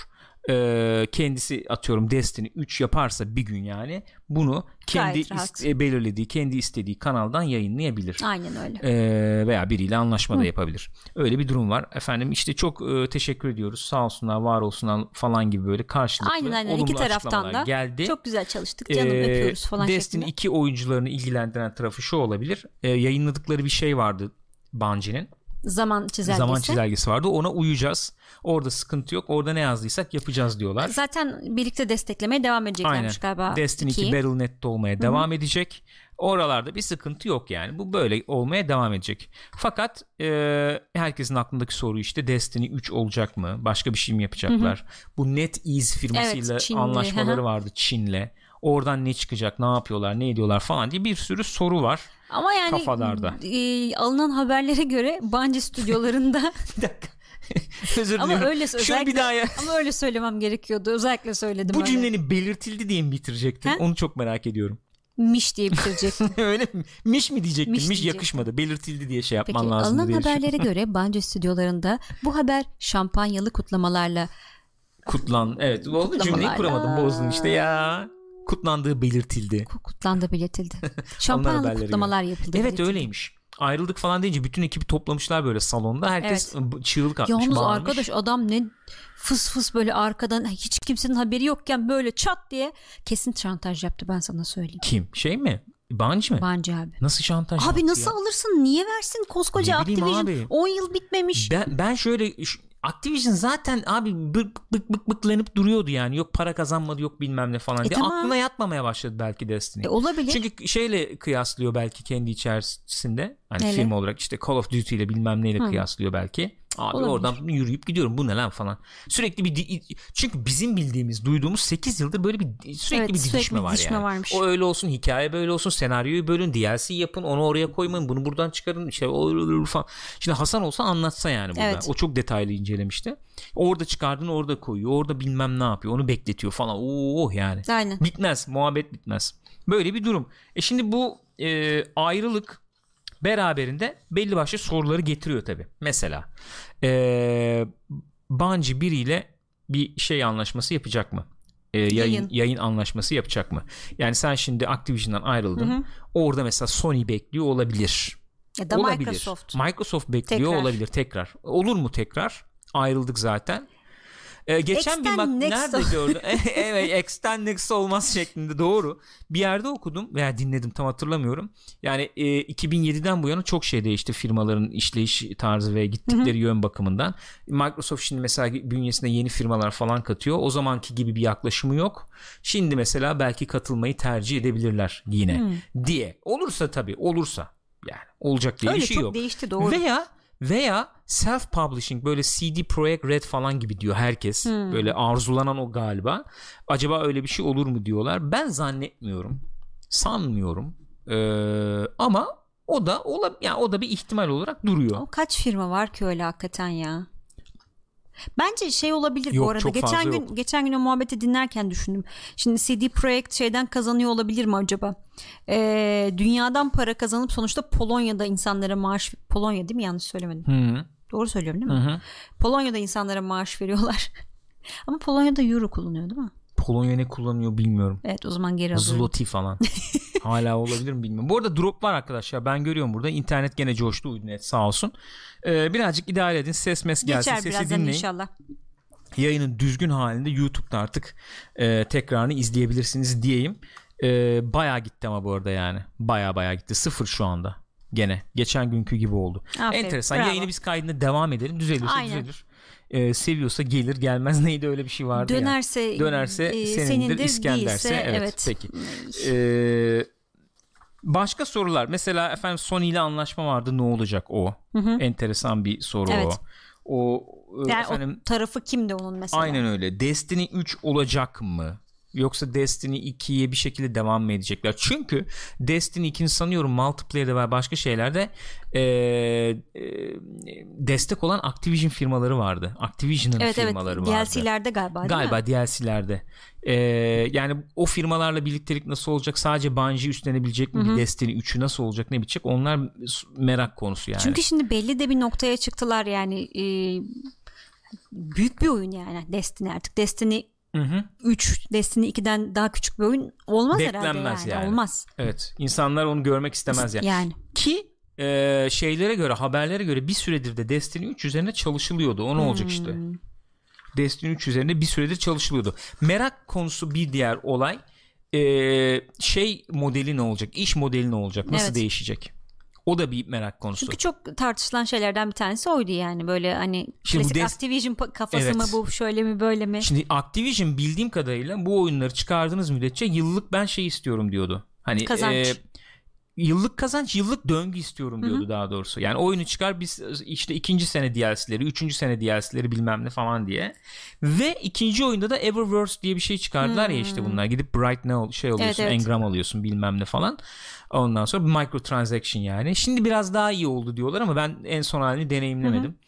Ee, kendisi atıyorum Destiny 3 yaparsa bir gün yani bunu kendi ist- e, belirlediği, kendi istediği kanaldan yayınlayabilir. Aynen öyle. Ee, veya biriyle anlaşma da yapabilir. Öyle bir durum var. Efendim işte çok e, teşekkür ediyoruz. Sağ olsunlar, var olsunlar falan gibi böyle karşılıklı Aynen aynen olumlu iki taraftan da geldi. çok güzel çalıştık canım Ee, öpüyoruz falan Destiny şeklinde. 2 oyuncularını ilgilendiren tarafı şu olabilir. Ee, yayınladıkları bir şey vardı Bungie'nin. Zaman çizelgesi. Zaman çizelgesi vardı. Ona uyacağız. Orada sıkıntı yok. Orada ne yazdıysak yapacağız diyorlar. Zaten birlikte desteklemeye devam edeceklermiş galiba. Destiny 2 ikiyi. Battle.net'te olmaya devam edecek. Oralarda bir sıkıntı yok yani. Bu böyle olmaya devam edecek. Fakat e, herkesin aklındaki soru işte Destiny 3 olacak mı? Başka bir şey mi yapacaklar? Bu NetEase firmasıyla Evet, Çinli, anlaşmaları hı hı. vardı Çin'le. Oradan ne çıkacak, ne yapıyorlar, ne ediyorlar falan diye bir sürü soru var. Ama yani kafalarda. e, alınan haberlere göre Bungie stüdyolarında Bir dakika. Özür ama diliyorum. öyle Şunu bir daha ya. ama öyle söylemem gerekiyordu. Özellikle söyledim. Bu öyle. cümleni belirtildi diye mi bitirecektin? He? Onu çok merak ediyorum. miş diye bitirecektim. Öyle mi? Miş mi diyecektin? Miş, Miş diyecektim. yakışmadı. Belirtildi diye şey Peki yapman lazım alınan haberlere göre Bungie stüdyolarında bu haber şampanyalı kutlamalarla Kutlan. Evet. O cümleyi kuramadım. Bozdun işte ya. Kutlandığı belirtildi. kutlandı belirtildi. Şampanyalı kutlamalar yapıldı. Evet belirtildi. öyleymiş. Ayrıldık falan deyince bütün ekibi toplamışlar böyle salonda. Herkes b- çığlık atmış. Yalnız bağırmış. arkadaş adam ne fıs fıs böyle arkadan hiç kimsenin haberi yokken böyle çat diye kesin şantaj yaptı ben sana söyleyeyim. Kim? Şey mi? Bungie mi? Bence abi. Nasıl şantaj Abi nasıl ya? alırsın? Niye versin koskoca Activision? abi. 10 yıl bitmemiş. Ben, ben şöyle Activision zaten abi bık bık bık bıklanıp duruyordu yani. Yok para kazanmadı yok bilmem ne falan E diye. tamam. Aklına yatmamaya başladı belki Destiny. E, olabilir. Çünkü şeyle kıyaslıyor belki kendi içerisinde. Hani Neyle? film olarak işte Call of Duty ile bilmem neyle kıyaslıyor belki. Abi Olabilir. oradan yürüyüp gidiyorum bu ne lan falan. Sürekli bir çünkü bizim bildiğimiz duyduğumuz 8 yıldır böyle bir sürekli Evet, bir sürekli didişme bir var didişme yani. varmış. O öyle olsun hikaye böyle olsun senaryoyu bölün DLC yapın onu oraya koymayın bunu buradan çıkarın işte o falan. Şimdi Hasan olsa anlatsa yani burada. Evet. O çok detaylı incelemişti. Orada çıkardığını orada koyuyor orada bilmem ne yapıyor onu bekletiyor falan. Oo yani. Aynen. Bitmez. Muhabbet bitmez. Böyle bir durum. E şimdi bu e, ayrılık beraberinde belli başlı soruları getiriyor tabi. Mesela e, Bungie biriyle bir şey anlaşması yapacak mı? E, yayın, Yayın. yayın anlaşması yapacak mı? Yani sen şimdi Activision'dan ayrıldın. Orada mesela Sony bekliyor olabilir. Ya da olabilir. Microsoft. Microsoft bekliyor Tekrar. olabilir tekrar. Olur mu tekrar? Ayrıldık zaten. Ee, geçen bir bak nerede gördüm? evet, X'ten next olmaz şeklinde doğru. Bir yerde okudum veya dinledim tam hatırlamıyorum. Yani e, 2007'den bu yana çok şey değişti firmaların işleyiş tarzı ve gittikleri yön bakımından. Microsoft şimdi mesela bünyesinde yeni firmalar falan katıyor. O zamanki gibi bir yaklaşımı yok. Şimdi mesela belki katılmayı tercih edebilirler yine diye. Olursa tabii olursa yani olacak diye Öyle bir şey çok yok. değişti doğru. Veya veya self publishing böyle CD Projekt Red falan gibi diyor herkes. Hmm. Böyle arzulanan o galiba. Acaba öyle bir şey olur mu diyorlar. Ben zannetmiyorum. Sanmıyorum. Ee, ama o da ola yani o da bir ihtimal olarak duruyor. O kaç firma var ki öyle hakikaten ya? Bence şey olabilir Yok, bu arada. Geçen gün yok. geçen gün o muhabbeti dinlerken düşündüm. Şimdi CD Projekt şeyden kazanıyor olabilir mi acaba? Ee, dünyadan para kazanıp sonuçta Polonya'da insanlara maaş Polonya değil mi? Yanlış söylemedim. Hı Doğru söylüyorum değil hı. mi? hı. Polonya'da insanlara maaş veriyorlar. Ama Polonya'da euro kullanıyor değil mi? Polonya ne kullanıyor bilmiyorum. Evet o zaman geri alıyorum. Zloty falan. Hala olabilir mi bilmiyorum. Bu arada drop var arkadaşlar. Ben görüyorum burada. İnternet gene coştu uydunet sağ olsun. Ee, birazcık idare edin. Ses mes gelsin. Geçer Sesi birazdan dinleyin. inşallah. Yayının düzgün halinde YouTube'da artık e, tekrarını izleyebilirsiniz diyeyim. E, bayağı gitti ama bu arada yani. Bayağı bayağı gitti. Sıfır şu anda. Gene. Geçen günkü gibi oldu. Aferin, Enteresan. bravo. Yayını biz kaydına devam edelim. Düzelirse Aynen. düzelir. E, seviyorsa gelir gelmez neydi öyle bir şey vardı. Dönerse Dönerse e, senindir, İskenderse değilse, evet, peki. Ee, başka sorular mesela efendim Sony ile anlaşma vardı ne olacak o enteresan bir soru Evet. o o e, Yani efendim o tarafı kimdi onun mesela? aynen öyle Destiny 3 olacak mı yoksa Destiny 2'ye bir şekilde devam mı edecekler çünkü Destiny 2'nin sanıyorum multiplayer'de ve başka şeylerde e, e, destek olan Activision firmaları vardı Activision'ın Evet evet firmaları vardı DLC'lerde galiba? Galiba DLC'lerde. Ee, yani o firmalarla birliktelik nasıl olacak? Sadece Bungie üstlenebilecek mi? Bir Destiny 3'ü nasıl olacak? Ne bitecek? Onlar merak konusu yani. Çünkü şimdi belli de bir noktaya çıktılar yani e, büyük bir oyun yani Destiny artık. Destiny Hı hı. 3, Destiny 2'den daha küçük bir oyun olmaz herhalde Beklenmez yani. yani. Olmaz. Evet. İnsanlar onu görmek istemez yani. Yani. Ki e, şeylere göre, haberlere göre bir süredir de Destiny 3 üzerine çalışılıyordu. O ne olacak işte? Hmm. Destiny 3 üzerinde bir süredir çalışılıyordu. Merak konusu bir diğer olay e, şey modeli ne olacak? İş modeli ne olacak? Nasıl Evet. değişecek? O da bir merak konusu. Çünkü çok tartışılan şeylerden bir tanesi oydu yani böyle hani Şimdi klasik des- Activision kafası Evet. mı bu şöyle mi böyle mi? Şimdi Activision bildiğim kadarıyla bu oyunları çıkardığınız müddetçe yıllık ben şey istiyorum diyordu. Hani Kazanç. e, yıllık kazanç, yıllık döngü istiyorum diyordu daha doğrusu. Yani oyunu çıkar biz işte ikinci sene DLC'leri, üçüncü sene DLC'leri bilmem ne falan diye. Ve ikinci oyunda da Eververse diye bir şey çıkardılar ya işte bunlar. Gidip Bright ne şey alıyorsun, Evet, evet. engram alıyorsun bilmem ne falan. Ondan sonra microtransaction yani. Şimdi biraz daha iyi oldu diyorlar ama ben en son halini deneyimlemedim.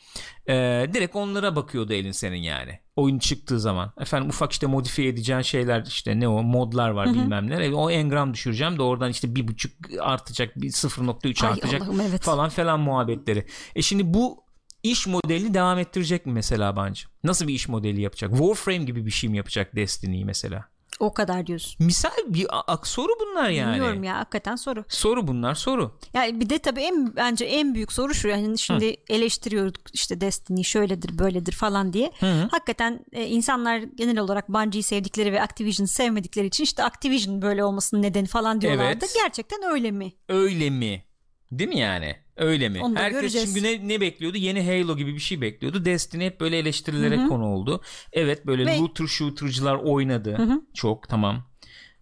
Ee, direkt onlara bakıyordu elin senin yani. Oyun çıktığı zaman. Efendim ufak işte modifiye edeceğin şeyler işte ne o modlar var bilmem ne. E, O engram düşüreceğim de oradan işte bir buçuk artacak bir 0.3 Ay artacak Allah'ım, evet. falan falan muhabbetleri. E şimdi bu iş modelini devam ettirecek mi mesela bence? Nasıl bir iş modeli yapacak? Warframe gibi bir şey mi yapacak Destiny'yi mesela? O kadar diyorsun. Misal bir a- a- soru bunlar yani. Bilmiyorum ya hakikaten soru. Soru bunlar soru. Yani bir de tabii en bence en büyük soru şu yani şimdi eleştiriyorduk işte Destiny şöyledir böyledir falan diye. Hakikaten e, insanlar genel olarak Bungie'yi sevdikleri ve Activision'ı sevmedikleri için işte Activision böyle olmasının nedeni falan diyorlardı. Evet. Gerçekten öyle mi? Öyle mi? Değil mi yani? Öyle mi? Onu Herkes göreceğiz. çünkü ne, ne bekliyordu? Yeni Halo gibi bir şey bekliyordu. Destiny hep böyle eleştirilere konu oldu. Evet böyle Ve- looter shooter'cılar oynadı. Çok tamam.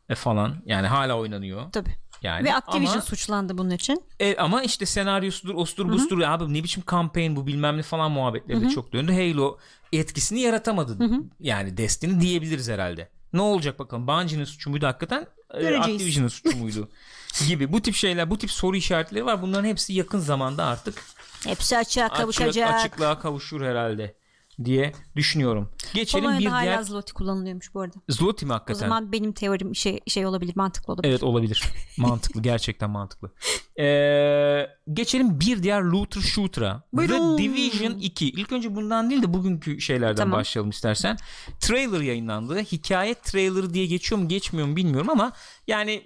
E falan. Yani hala oynanıyor. Tabii. Yani Ve Activision ama, suçlandı bunun için. e, ama işte senaryosudur, ostur bustur ya abi ne biçim campaign bu bilmem ne falan muhabbetleri de çok döndü. Halo etkisini yaratamadı. Yani Destiny diyebiliriz herhalde. Ne olacak bakalım. Bungie'nin suçu muydu hakikaten? E, Göreceğiz. Activision'ın suçu muydu? Gibi. Bu tip şeyler, bu tip soru işaretleri var. Bunların hepsi yakın zamanda artık Hepsi açığa açık, kavuşacak. açıklığa kavuşur herhalde diye düşünüyorum. Geçelim Polonya'da bir hala diğer Zloty kullanılıyormuş bu arada. Zloty mi O hakikaten? zaman benim teorim şey şey olabilir, mantıklı olabilir. Evet olabilir. mantıklı. Gerçekten mantıklı. Ee, geçelim bir diğer looter shooter'a. Buyurun. The Division 2. İlk önce bundan değil de bugünkü şeylerden Tamam. başlayalım istersen. Trailer yayınlandı. Hikaye trailer diye geçiyor mu geçmiyor mu bilmiyorum ama yani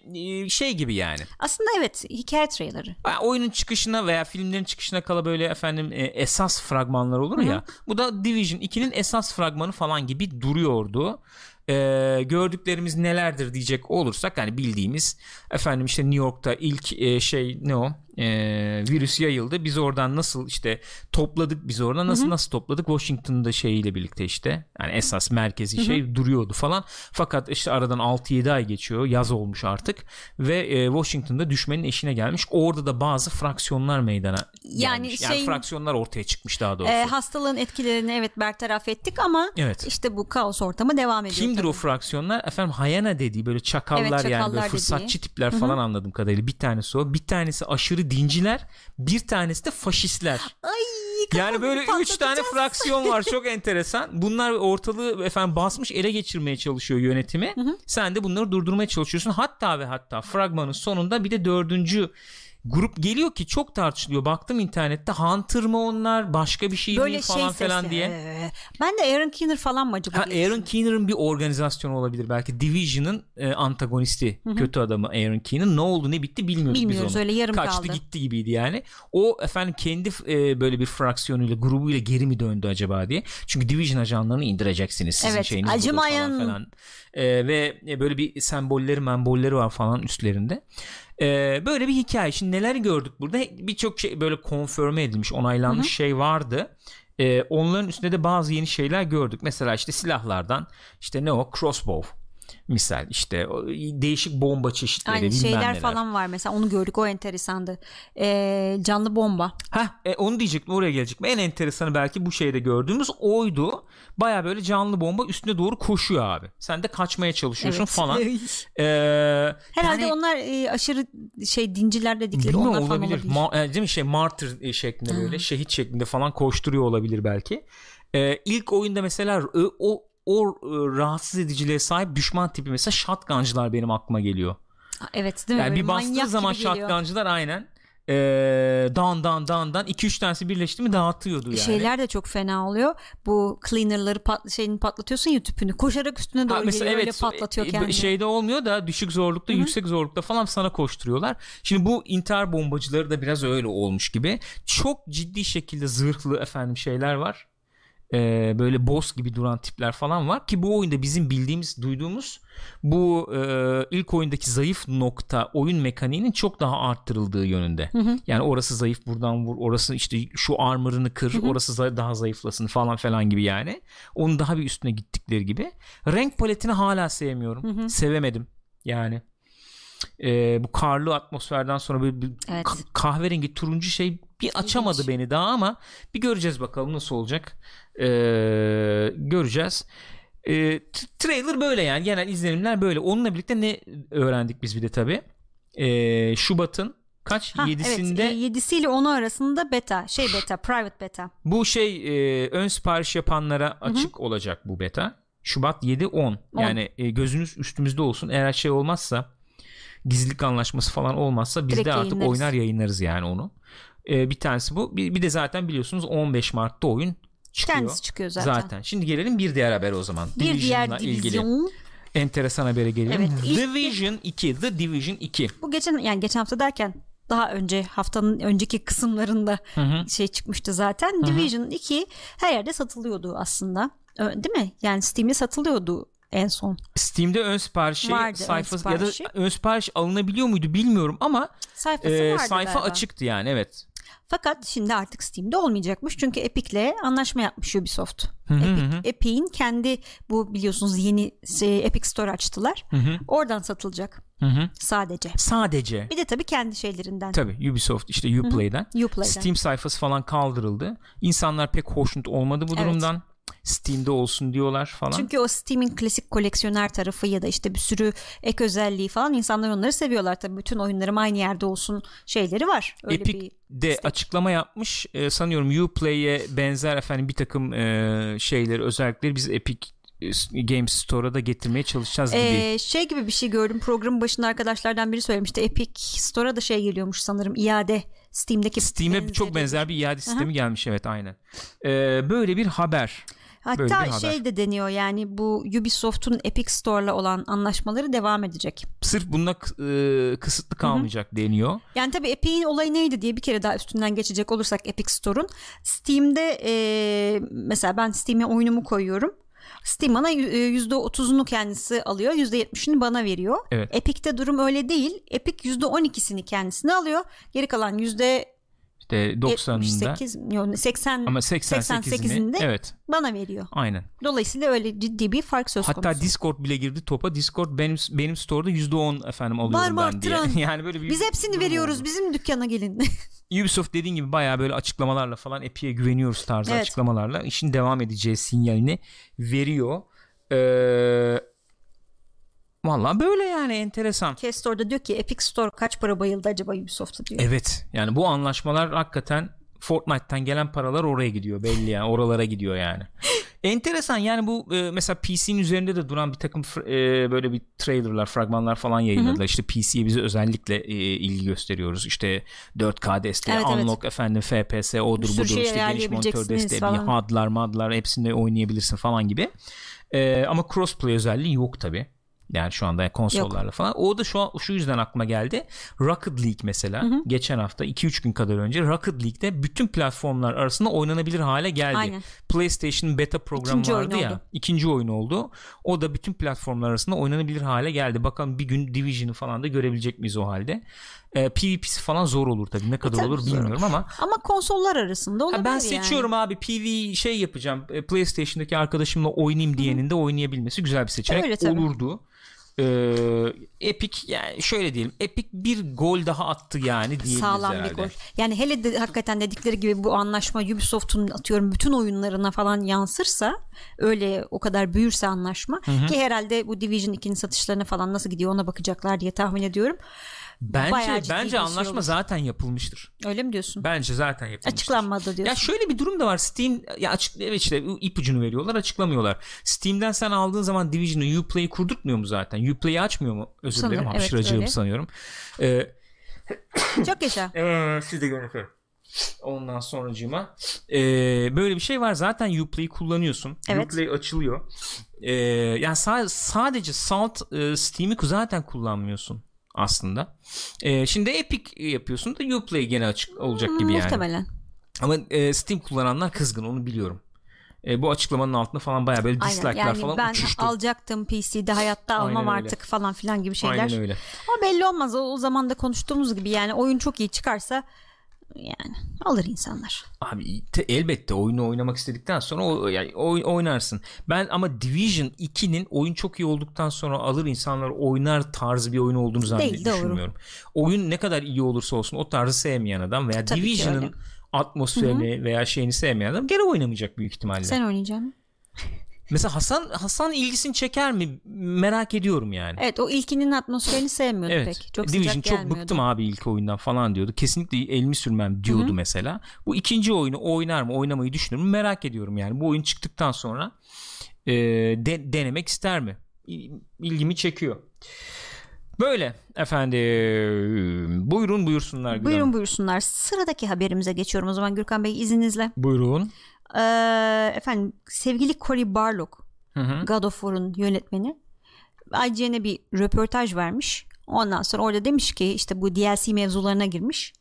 şey gibi yani. Aslında evet, hikaye trailerı. Oyunun çıkışına veya filmlerin çıkışına kala böyle efendim esas fragmanlar olur ya. Bu da Division 2'nin esas fragmanı falan gibi duruyordu. Ee, gördüklerimiz nelerdir diyecek olursak hani bildiğimiz efendim işte New York'ta ilk e, şey ne o Ee, virüs yayıldı biz oradan nasıl işte topladık biz oradan nasıl nasıl topladık Washington'da şeyiyle birlikte işte yani esas merkezi şey duruyordu falan fakat işte aradan 6-7 ay geçiyor yaz olmuş artık ve e, Washington'da düşmenin eşine gelmiş orada da bazı fraksiyonlar meydana Yani gelmiş yani şey- fraksiyonlar ortaya çıkmış daha doğrusu Ee, hastalığın etkilerini evet bertaraf ettik ama Evet. işte bu kaos ortamı devam ediyor. Kimdir tabii. o fraksiyonlar? Efendim Hayana dediği böyle çakallar, Evet, yani çakallar böyle dediği. fırsatçı tipler falan anladığım kadarıyla. Bir tanesi o. Bir tanesi aşırı dinciler. Bir tanesi de faşistler. Ay Yani böyle üç tane fraksiyon var çok enteresan. Bunlar ortalığı efendim basmış ele geçirmeye çalışıyor yönetimi. Hı hı. Sen de bunları durdurmaya çalışıyorsun. Hatta ve hatta fragmanın sonunda bir de dördüncü grup geliyor ki çok tartışılıyor. Baktım internette Hunter mı onlar başka bir şey Böyle mi falan şey falan diye. Ee, Ben de Aaron Keener falan mı acaba? Ha, Aaron. Keener'ın bir organizasyon olabilir belki. Division'ın e, antagonisti, kötü adamı Aaron Keener. Ne oldu ne bitti bilmiyoruz, Bilmiyoruz, biz onu. öyle yarım Kaçtı kaldı. gitti gibiydi yani. O efendim kendi e, böyle bir fraksiyonuyla, grubuyla geri mi döndü acaba diye. Çünkü Division ajanlarını indireceksiniz sizin Evet, şeyiniz budur acımayın. falan falan. E, ve e, böyle bir sembolleri membolleri var falan üstlerinde. E, böyle bir hikaye. Şimdi neler gördük burada? Birçok şey böyle konfirme edilmiş, onaylanmış şey vardı. Ee, onların üstünde de bazı yeni şeyler gördük. Mesela işte silahlardan işte ne o crossbow misal işte değişik bomba çeşitleri bilmem şeyler neler. falan var mesela onu gördük o enteresandı. Ee, canlı bomba. Heh, e, onu diyecektim oraya gelecektim. En enteresanı belki bu şeyde gördüğümüz oydu. Baya böyle canlı bomba üstüne doğru koşuyor abi. Sen de kaçmaya çalışıyorsun Evet. falan. Ee, Herhalde yani- onlar e, aşırı şey dinciler dedikleri onlar falan olabilir. olabilir. Ma- e, değil mi şey martyr e, şeklinde böyle şehit şeklinde falan koşturuyor olabilir belki. Ee, ilk oyunda mesela o, o e, rahatsız ediciliğe sahip düşman tipi mesela shotguncılar benim aklıma geliyor. Evet değil mi? Yani Böyle bir bastığı manyak zaman gibi geliyor. shotguncılar aynen e, dan dan dan dan 2-3 tanesi birleşti mi dağıtıyordu yani. Şeyler de çok fena oluyor. Bu cleaner'ları pat, şeyini patlatıyorsun ya tüpünü. Koşarak üstüne doğru Ha, geliyor öyle patlatıyor e, kendini. şeyde olmuyor da düşük zorlukta yüksek zorlukta falan sana koşturuyorlar. Şimdi bu intihar bombacıları da biraz öyle olmuş gibi. Çok ciddi şekilde zırhlı efendim şeyler var. Ee, böyle boss gibi duran tipler falan var ki bu oyunda bizim bildiğimiz duyduğumuz bu e, ilk oyundaki zayıf nokta oyun mekaniğinin çok daha arttırıldığı yönünde. Yani orası zayıf buradan vur orası işte şu armor'ını kır orası za- daha zayıflasın falan falan gibi yani. Onun daha bir üstüne gittikleri gibi. Renk paletini hala sevmiyorum. Sevemedim yani. Ee, bu karlı atmosferden sonra böyle bir Evet. ka- kahverengi turuncu şey bir açamadı İlginç. beni daha ama bir göreceğiz bakalım nasıl olacak. Ee, göreceğiz. T- trailer böyle yani genel izlenimler böyle. Onunla birlikte ne öğrendik biz bir de tabii. Ee, Şubat'ın kaç? Ha, 7'sinde Evet, e, 7'si ile 10'u arasında beta. Şey beta, private beta. bu şey e, ön sipariş yapanlara açık olacak bu beta. Şubat 7 10. Yani e, gözünüz üstümüzde olsun. Eğer şey olmazsa gizlilik anlaşması falan olmazsa biz Direkt de artık yayınlarız. oynar yayınlarız yani onu. E, bir tanesi bu. Bir, bir de zaten biliyorsunuz 15 Mart'ta oyun çıkıyor. Kendisi çıkıyor zaten. Şimdi gelelim bir diğer habere o zaman. Bir diğer Division'la ilgili divizyon. enteresan habere gelelim. Evet, ilk- Division 2. The Division 2. Bu geçen yani geçen hafta derken daha önce haftanın önceki kısımlarında şey çıkmıştı zaten. Division 2 her yerde satılıyordu aslında. Değil mi? Yani Steam'de satılıyordu en son. Steam'de ön siparişi Vardı, ön sayfası siparişi. ya da ön sipariş alınabiliyor muydu bilmiyorum ama Sayfası e, vardı sayfa galiba. açıktı yani evet. Fakat şimdi artık Steam'de olmayacakmış. Çünkü Epic'le anlaşma yapmış Ubisoft. hı hı. Epic, Epic'in kendi bu biliyorsunuz yeni şey, Epic Store açtılar. Oradan satılacak Hı hı. sadece. Sadece Bir de tabii kendi şeylerinden. tabii Ubisoft işte Uplay'den Uplay'den. Steam sayfası falan kaldırıldı. İnsanlar pek hoşnut olmadı bu Evet. durumdan. Steam'de olsun diyorlar falan. Çünkü o Steam'in klasik koleksiyoner tarafı ya da işte bir sürü ek özelliği falan insanlar onları seviyorlar. Tabii bütün oyunlarım aynı yerde olsun şeyleri var. Öyle Epic bir de istek. açıklama yapmış. Ee, sanıyorum Uplay'e benzer efendim bir takım e, şeyleri özellikleri biz Epic e, Games Store'a da getirmeye çalışacağız gibi. Ee, şey gibi bir şey gördüm programın başında arkadaşlardan biri söylemişti Epic Store'a da şey geliyormuş sanırım iade Steam'deki Steam'e benzeri. çok benzer bir iade sistemi gelmiş evet aynen. Ee, böyle bir haber. Hatta şey de deniyor yani bu Ubisoft'un Epic Store'la olan anlaşmaları devam edecek. Sırf bununla e, kısıtlı kalmayacak deniyor. Yani tabii Epic'in olayı neydi diye bir kere daha üstünden geçecek olursak Epic Store'un Steam'de e, mesela ben Steam'e oyunumu koyuyorum. Steam bana y- e, %30'unu kendisi alıyor. %70'ini bana veriyor. Evet. Epic'te durum öyle değil. Epic %12'sini kendisine alıyor. Geri kalan %78 İşte 90'ında yok, 80 ama 88'ini 88'inde evet bana veriyor. aynen. Dolayısıyla öyle ciddi bir fark söz Hatta konusu. Discord bile girdi topa. Discord benim benim store'da %10 efendim alıyorum mı ben diye. yani böyle bir Biz hepsini veriyoruz. oldu. Bizim dükkana gelin. Ubisoft dediğin gibi bayağı böyle açıklamalarla falan Epic'e güveniyoruz tarzı Evet. açıklamalarla işin devam edeceği sinyalini veriyor. Ee, Valla böyle yani enteresan. Kes Store'da diyor ki Epic Store kaç para bayıldı acaba Ubisoft'a diyor. Evet yani bu anlaşmalar hakikaten Fortnite'tan gelen paralar oraya gidiyor belli yani oralara gidiyor yani. Enteresan yani bu e, mesela PC'nin üzerinde de duran bir takım e, böyle bir trailerlar, fragmanlar falan yayınladılar. Hı hı. İşte PC'ye bize özellikle e, ilgi gösteriyoruz. İşte 4K desteği, evet, unlock evet. efendim FPS, odur budur şey işte geniş monitör desteği, falan. hadlar, madlar hepsinde oynayabilirsin falan gibi. E, ama crossplay özelliği yok tabi. Yani şu anda konsollarla Yok. falan. O da şu an şu yüzden aklıma geldi. Rocket League mesela hı hı. geçen hafta 2-3 gün kadar önce Rocket League'de bütün platformlar arasında oynanabilir hale geldi. Aynen. PlayStation beta programı ikinci vardı ya. Oldu. İkinci oyun oldu. O da bütün platformlar arasında oynanabilir hale geldi. Bakalım bir gün Division'ı falan da görebilecek miyiz o halde. Ee, PvP'si falan zor olur tabii. Ne kadar e, olur bilmiyorum zor. ama. Ama konsollar arasında olabilir Ben seçiyorum yani. abi. PV şey yapacağım. E, PlayStation'daki arkadaşımla oynayayım diyenin de oynayabilmesi güzel bir seçenek Öyle, olurdu. Ee, Epic yani şöyle diyelim Epic bir gol daha attı yani diyebiliriz Sağlam herhalde. bir gol. Yani hele de hakikaten dedikleri gibi bu anlaşma Ubisoft'un atıyorum bütün oyunlarına falan yansırsa öyle o kadar büyürse anlaşma hı hı. ki herhalde bu Division 2'nin satışlarına falan nasıl gidiyor ona bakacaklar diye tahmin ediyorum. Bence bence şey anlaşma şey zaten yapılmıştır. Öyle mi diyorsun? Bence zaten yapılmıştır. Açıklanmadı diyorsun. Ya şöyle bir durum da var. Steam ya açık evet işte ipucunu veriyorlar, açıklamıyorlar. Steam'den sen aldığın zaman Division'ı Uplay'i kurdurtmuyor mu zaten? Uplay'i açmıyor mu? Özür dilerim. Sanırım, Hapşıracağım evet, sanıyorum. Ee, Çok yaşa. Ee, siz de görün Ondan sonracığıma e, böyle bir şey var zaten Uplay'i kullanıyorsun. Evet. Uplay açılıyor. E, yani sa- sadece Salt e, Steam'i zaten kullanmıyorsun aslında. E, şimdi Epic yapıyorsun da Uplay gene açık olacak gibi yani. Muhtemelen. Ama e, Steam kullananlar kızgın onu biliyorum. E, bu açıklamanın altında falan baya böyle dislike'lar yani falan ben uçuştu. Ben alacaktım PC'de hayatta almam Aynen artık falan filan gibi şeyler. Aynen öyle. Ama belli olmaz o, o zaman da konuştuğumuz gibi yani oyun çok iyi çıkarsa yani alır insanlar. Abi te, elbette oyunu oynamak istedikten sonra o, yani oy, oynarsın. Ben ama Division 2'nin oyun çok iyi olduktan sonra alır insanlar oynar tarzı bir oyun olduğunu zannediyorum. Oyun ne kadar iyi olursa olsun o tarzı sevmeyen adam veya Tabii Division'ın atmosferini Hı-hı. veya şeyini sevmeyen adam gene oynamayacak büyük ihtimalle. Sen oynayacaksın. Mesela Hasan Hasan ilgisini çeker mi? Merak ediyorum yani. Evet o ilkinin atmosferini sevmiyordu evet. pek. Çok Division sıcak çok bıktım abi ilk oyundan falan diyordu. Kesinlikle elimi sürmem diyordu Hı-hı. mesela. Bu ikinci oyunu oynar mı oynamayı düşünür mü merak ediyorum yani. Bu oyun çıktıktan sonra e, de, denemek ister mi? İlgimi çekiyor. Böyle efendim. Buyurun buyursunlar. Buyurun buyursunlar. Sıradaki haberimize geçiyorum o zaman Gürkan Bey izninizle. Buyurun. Efendim sevgili Cory Barlog hı hı. God of War'un yönetmeni IGN'e bir röportaj vermiş. Ondan sonra orada demiş ki işte bu DLC mevzularına girmiş.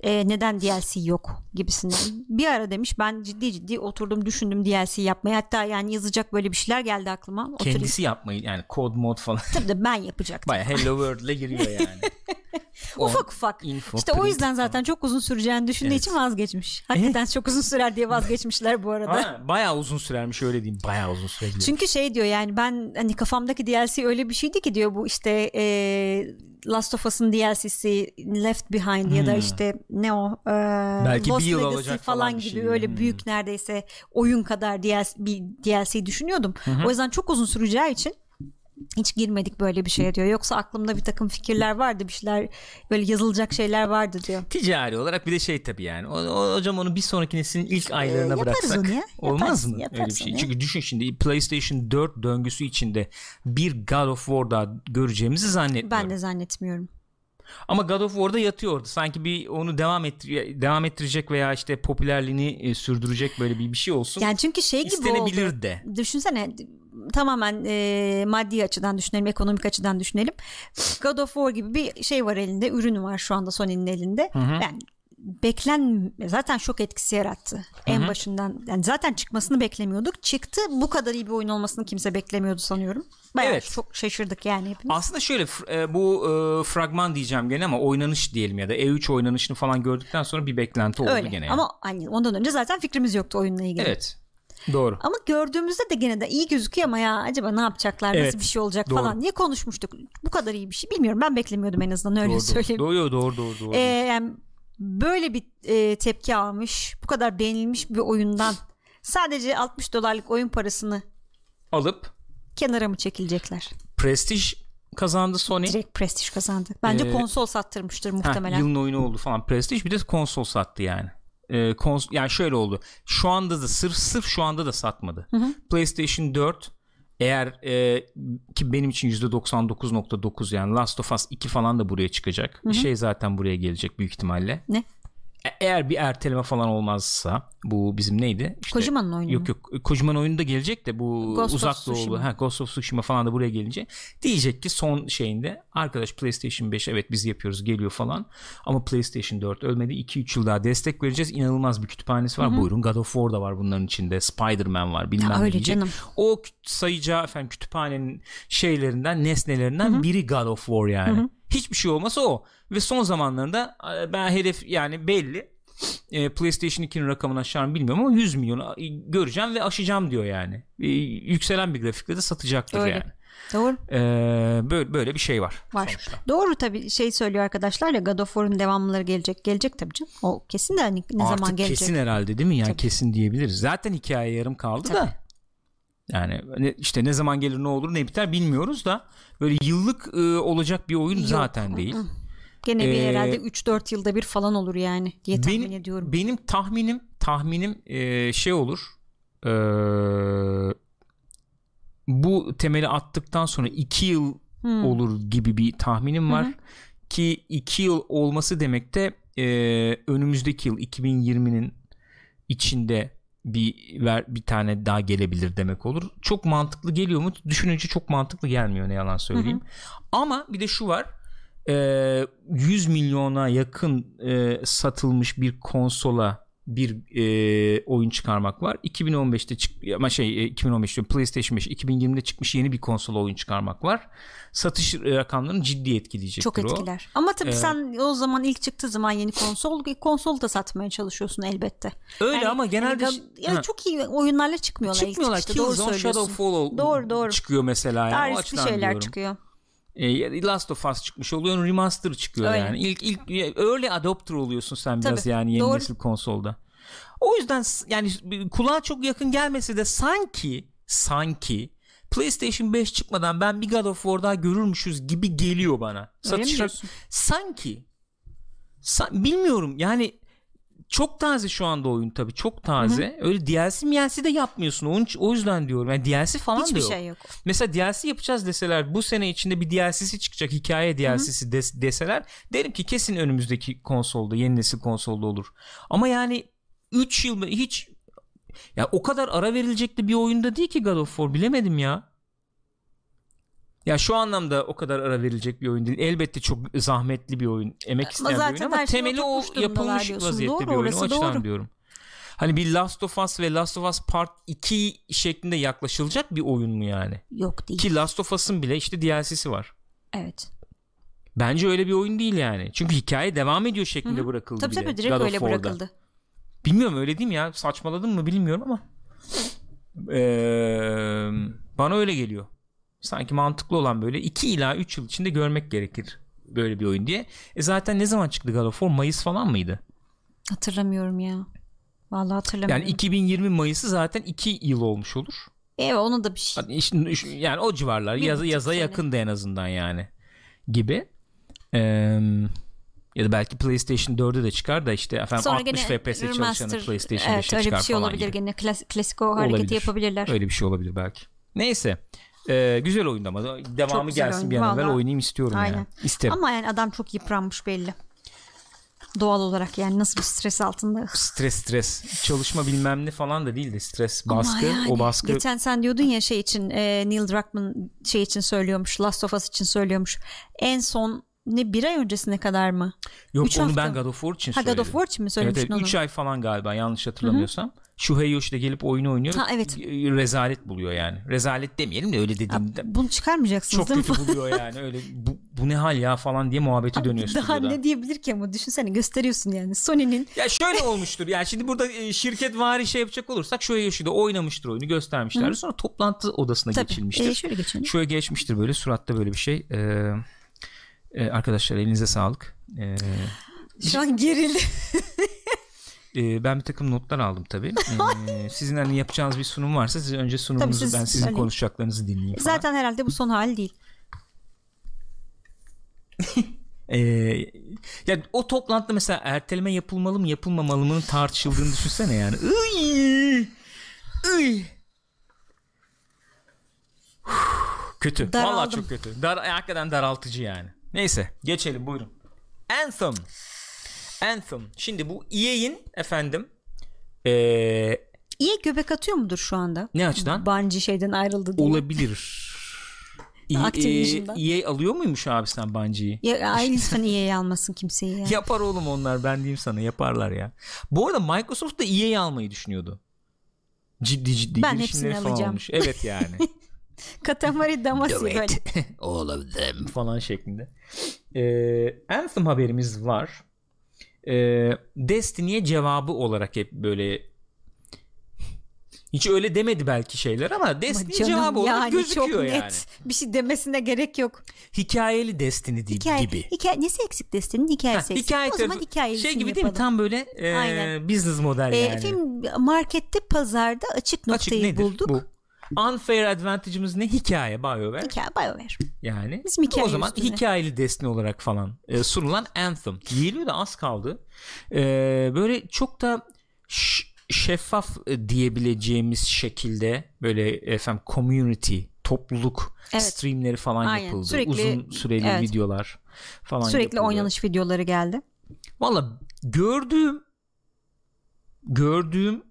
Ee, neden DLC yok gibisinden. Bir ara demiş ben ciddi ciddi oturdum düşündüm DLC yapmayı. Hatta yani yazacak böyle bir şeyler geldi aklıma. Kendisi Oturayım. yapmayı yani code mod falan. Tabii de ben yapacaktım. Baya Hello World'le giriyor yani. ufak ufak. Info, işte o yüzden zaten çok uzun süreceğini düşündüğü evet. için vazgeçmiş. Hakikaten çok uzun sürer diye vazgeçmişler bu arada. Ha, bayağı uzun sürermiş öyle diyeyim. Bayağı uzun sürebilir. Çünkü şey diyor yani ben hani kafamdaki DLC öyle bir şeydi ki diyor bu işte e, Last of Us'ın DLC'si Left Behind hmm. ya da hmm. işte ne o e, Belki Lost bir yıl Legacy falan, falan gibi şey. öyle hmm. büyük neredeyse oyun kadar DLC, bir DLC düşünüyordum. Hmm. O yüzden çok uzun süreceği için hiç girmedik böyle bir şeye diyor. Yoksa aklımda bir takım fikirler vardı bir şeyler böyle yazılacak şeyler vardı diyor. Ticari olarak bir de şey tabii yani. O, o, hocam onu bir sonraki neslin ilk aylarına ee, bıraksak onu ya. olmaz yaparsın, mı öyle bir şey? Ya. Çünkü düşün şimdi PlayStation 4 döngüsü içinde bir God of War daha göreceğimizi zannetmiyorum. Ben de zannetmiyorum. Ama God of War'da yatıyordu. Sanki bir onu devam ettir devam ettirecek veya işte popülerliğini e, sürdürecek böyle bir bir şey olsun. Yani çünkü şey gibi oldu. de. Düşünsene tamamen e, maddi açıdan düşünelim, ekonomik açıdan düşünelim. God of War gibi bir şey var elinde, ürün var şu anda Sony'nin elinde. Hı hı. Yani beklen zaten şok etkisi yarattı Hı-hı. en başından. Yani zaten çıkmasını beklemiyorduk. Çıktı. Bu kadar iyi bir oyun olmasını kimse beklemiyordu sanıyorum. Bayağı evet. çok şaşırdık yani hepimiz. Aslında şöyle e, bu e, fragman diyeceğim gene ama oynanış diyelim ya da E3 oynanışını falan gördükten sonra bir beklenti oldu Öyle. gene. Yani. Ama hani ondan önce zaten fikrimiz yoktu oyunla ilgili. Evet. Doğru. Ama gördüğümüzde de gene de iyi gözüküyor ama ya acaba ne yapacaklar evet. nasıl bir şey olacak doğru. falan diye konuşmuştuk. Bu kadar iyi bir şey bilmiyorum ben beklemiyordum en azından öyle doğru, söyleyeyim. Doğru doğru doğru doğru. doğru. Ee, yani böyle bir e, tepki almış bu kadar beğenilmiş bir oyundan sadece 60 dolarlık oyun parasını alıp kenara mı çekilecekler? Prestij kazandı Sony. Direkt prestij kazandı. Bence ee, konsol sattırmıştır muhtemelen. Heh, yılın oyunu oldu falan. Prestij bir de konsol sattı yani. e, kons- yani şöyle oldu. Şu anda da sırf sırf şu anda da satmadı. PlayStation 4 eğer e, ki benim için %99.9 yani Last of Us 2 falan da buraya çıkacak. Şey zaten buraya gelecek büyük ihtimalle. Ne? E- eğer bir erteleme falan olmazsa bu bizim neydi? İşte, Kojima'nın oyunu Yok yok. Kojima'nın oyunu da gelecek de bu Ghost uzak doğulu ha, Ghost of Tsushima falan da buraya gelince diyecek ki son şeyinde arkadaş PlayStation 5 evet biz yapıyoruz geliyor falan. Ama PlayStation 4 ölmedi. 2-3 yıl daha destek vereceğiz. İnanılmaz bir kütüphanesi var. Buyurun God of War da var bunların içinde. Spider-Man var bilmem Ya ne öyle diyecek. canım. o sayacağı efendim kütüphanenin şeylerinden nesnelerinden biri God of War yani hiçbir şey olmasa o ve son zamanlarında e, ben hedef yani belli e, PlayStation 2'nin rakamını aşar mı bilmiyorum ama 100 milyon e, göreceğim ve aşacağım diyor yani. E, yükselen bir grafikle de satacaktır Öyle. yani. Doğru. E, böyle böyle bir şey var. Var. sonuçta. Doğru tabii şey söylüyor arkadaşlar ya God of War'un devamları gelecek. Gelecek tabii canım. O kesin de hani ne Artık zaman gelecek. kesin herhalde değil mi? Yani Tabii. kesin diyebiliriz. Zaten hikaye yarım kaldı Tabii. da. Yani işte ne zaman gelir ne olur ne biter bilmiyoruz da böyle yıllık e, olacak bir oyun Yok. zaten değil. Gene bir Ee, herhalde 3-4 yılda bir falan olur yani diye tahmin benim, ediyorum. Benim tahminim tahminim e, şey olur. E, bu temeli attıktan sonra 2 yıl Hmm. olur gibi bir tahminim var. Ki 2 yıl olması demek de e, önümüzdeki yıl 2020'nin içinde bir ver, bir tane daha gelebilir demek olur. Çok mantıklı geliyor mu? Düşününce çok mantıklı gelmiyor ne yalan söyleyeyim. Ama bir de şu var. e, 100 milyona yakın satılmış bir konsola bir e, oyun çıkarmak var. 2015'te çık ama şey e, 2015 diyorum PlayStation 5 2020'de çıkmış yeni bir konsola oyun çıkarmak var. Satış rakamlarını ciddi etkileyecektir Çok o. etkiler. Ama tabii Ee, sen o zaman ilk çıktığı zaman yeni konsol konsol da satmaya çalışıyorsun elbette. Öyle Yani- ama genelde yani ga- ya Ha. çok iyi oyunlarla çıkmıyorlar, çıkmıyorlar. ilk çıkışta. Doğru. Shadowfall ol- Doğru, doğru. çıkıyor mesela yani. O riskli açıdan şeyler diyorum. çıkıyor. E, Last of Us çıkmış oluyor remaster çıkıyor Öyle. yani. İlk ilk early adopter oluyorsun sen biraz Tabii, yani yeni doğru. nesil konsolda. O yüzden yani kulağa çok yakın gelmese de sanki sanki PlayStation 5 çıkmadan ben bir God of War daha görürmüşüz gibi geliyor bana. Öyle mi Satış diyorsun? sanki Sa- bilmiyorum yani çok taze şu anda oyun tabii çok taze. Öyle DLC DLC de yapmıyorsun. Onun o yüzden diyorum. Yani DLC falan da Hiçbir yok. şey yok. Mesela DLC yapacağız deseler bu sene içinde bir DLC'si çıkacak hikaye DLC'si des- deseler derim ki kesin önümüzdeki konsolda yeni nesil konsolda olur. Ama yani 3 yıl hiç ya o kadar ara verilecek de bir oyunda değil ki God of War bilemedim ya. Ya şu anlamda o kadar ara verilecek bir oyun değil. Elbette çok zahmetli bir oyun. Emek isteyen bir oyun zaten ama temeli o yapılmış vaziyette Doğru, bir oyun. O açıdan doğru. diyorum. Hani bir Last of Us ve Last of Us Part 2 şeklinde yaklaşılacak bir oyun mu yani? Yok değil. Ki Last of Us'ın bile işte DLC'si var. Evet. Bence öyle bir oyun değil yani. Çünkü hikaye devam ediyor şeklinde bırakıldı Tabii bile. tabii direkt God öyle bırakıldı. Bilmiyorum öyle değil mi ya? Saçmaladım mı bilmiyorum ama. Ee, bana öyle geliyor. Sanki mantıklı olan böyle 2 ila 3 yıl içinde görmek gerekir böyle bir oyun diye. E zaten ne zaman çıktı God of War? Mayıs falan mıydı? Hatırlamıyorum ya. Vallahi hatırlamıyorum. Yani 2020 Mayıs'ı zaten 2 yıl olmuş olur. Evet onu da bir şey. İşte- yani o civarlar Bir yaza, buçuk yaza sene. yakındı en azından yani gibi. Ee, ya da belki PlayStation 4'e de çıkar da işte efendim Sonra 60 gene FPS çalışanı PlayStation evet, 5'e öyle çıkar bir şey olabilir gibi. gene klas- klasik o hareketi Olabilir. yapabilirler. Öyle bir şey olabilir belki. Neyse. Ee, güzel oyundu ama devamı güzel gelsin oyun, bir an evvel vallahi. oynayayım istiyorum Aynen. yani. İsterim. Ama yani adam çok yıpranmış belli. Doğal olarak yani nasıl bir stres altında. Stres stres. Çalışma bilmem ne falan da değil de stres Ama baskı. yani o baskı Geçen sen diyordun ya şey için e, Neil Druckmann şey için söylüyormuş Last of Us için söylüyormuş. En son ne bir ay öncesine kadar mı? yok üç onu hafta ben? God of War için Ha God söyledim. of War için mi Evet, söylemiştin evet onu? 3 ay falan galiba yanlış hatırlamıyorsam. Shuhei de gelip oyunu oynuyor. Ha, evet. Rezalet buluyor yani. Rezalet demeyelim de öyle dediğimde Bunu çıkarmayacaksınız çok kötü buluyor yani. Öyle bu, bu ne hal ya falan diye muhabbeti dönüyor Daha stüdyoda. ne diyebilir ki ama düşünsene gösteriyorsun yani Sony'nin Ya şöyle olmuştur. Yani şimdi burada e, şirket vari şey yapacak olursak Shuhei Yoshi'de oynamıştır oyunu göstermişler. Sonra toplantı odasına tabii geçilmiştir. e, şöyle geçelim. Şöyle geçmiştir böyle suratta böyle bir şey. Ee, e, arkadaşlar elinize sağlık. Ee, Şu an gerildi. e, ben bir takım notlar aldım tabii. Ee, sizin hani yapacağınız bir sunum varsa siz önce sunumunuzu siz ben sizin söyleyin. konuşacaklarınızı dinleyeyim falan. Zaten herhalde bu son hal değil. Ee, ya o toplantıda mesela erteleme yapılmalı mı yapılmamalı mı tartışıldığını düşünsene yani. Iy, iy. Kötü. Daraldım. Vallahi çok kötü. Dar, hakikaten daraltıcı yani. Neyse geçelim buyurun. Anthem. Anthem. Şimdi bu EA'in efendim ee, İyi göbek atıyor mudur şu anda? ne açıdan? Bungie şeyden ayrıldı diye. Olabilir. E, Activision'dan. EA alıyor muymuş abi sen Bungie'yi? Ya, ay lütfen EA'yi almasın kimseyi ya. Yapar oğlum onlar ben diyeyim sana yaparlar ya. Bu arada Microsoft da EA'yi almayı düşünüyordu. Ciddi ciddi Ben girişimleri falan alacağım. olmuş. Evet yani. Katamari Damacy böyle. All of them falan şeklinde. Ee, Anthem haberimiz var. Ee, Destiny'ye cevabı olarak hep böyle hiç öyle demedi belki şeyler ama Destiny Canım, cevabı olarak gözüküyor çok yani. net. Bir şey demesine gerek yok. Hikayeli Destiny Hikaye, gibi. hikaye, nesi eksik Destiny'nin Ha, hikayesi eksik. hikaye o zaman hikayesini şey gibi değil mi? yapalım. Tam böyle e, Aynen. business model Ee, yani. Film markette pazarda açık Açık noktayı nedir bulduk. bu? Unfair advantage'ımız ne? Hikaye BioWare. Hikaye BioWare. Yani Bizim hikaye o zaman üstüne. hikayeli Destiny olarak falan e, sunulan Anthem. Geliyor da az kaldı. E, böyle çok da şeffaf e, diyebileceğimiz şekilde böyle efendim community topluluk Evet. streamleri falan Aynen. yapıldı. Sürekli- Uzun süreli evet. videolar falan Sürekli yapıldı. oynanış videoları geldi. Valla gördüğüm gördüğüm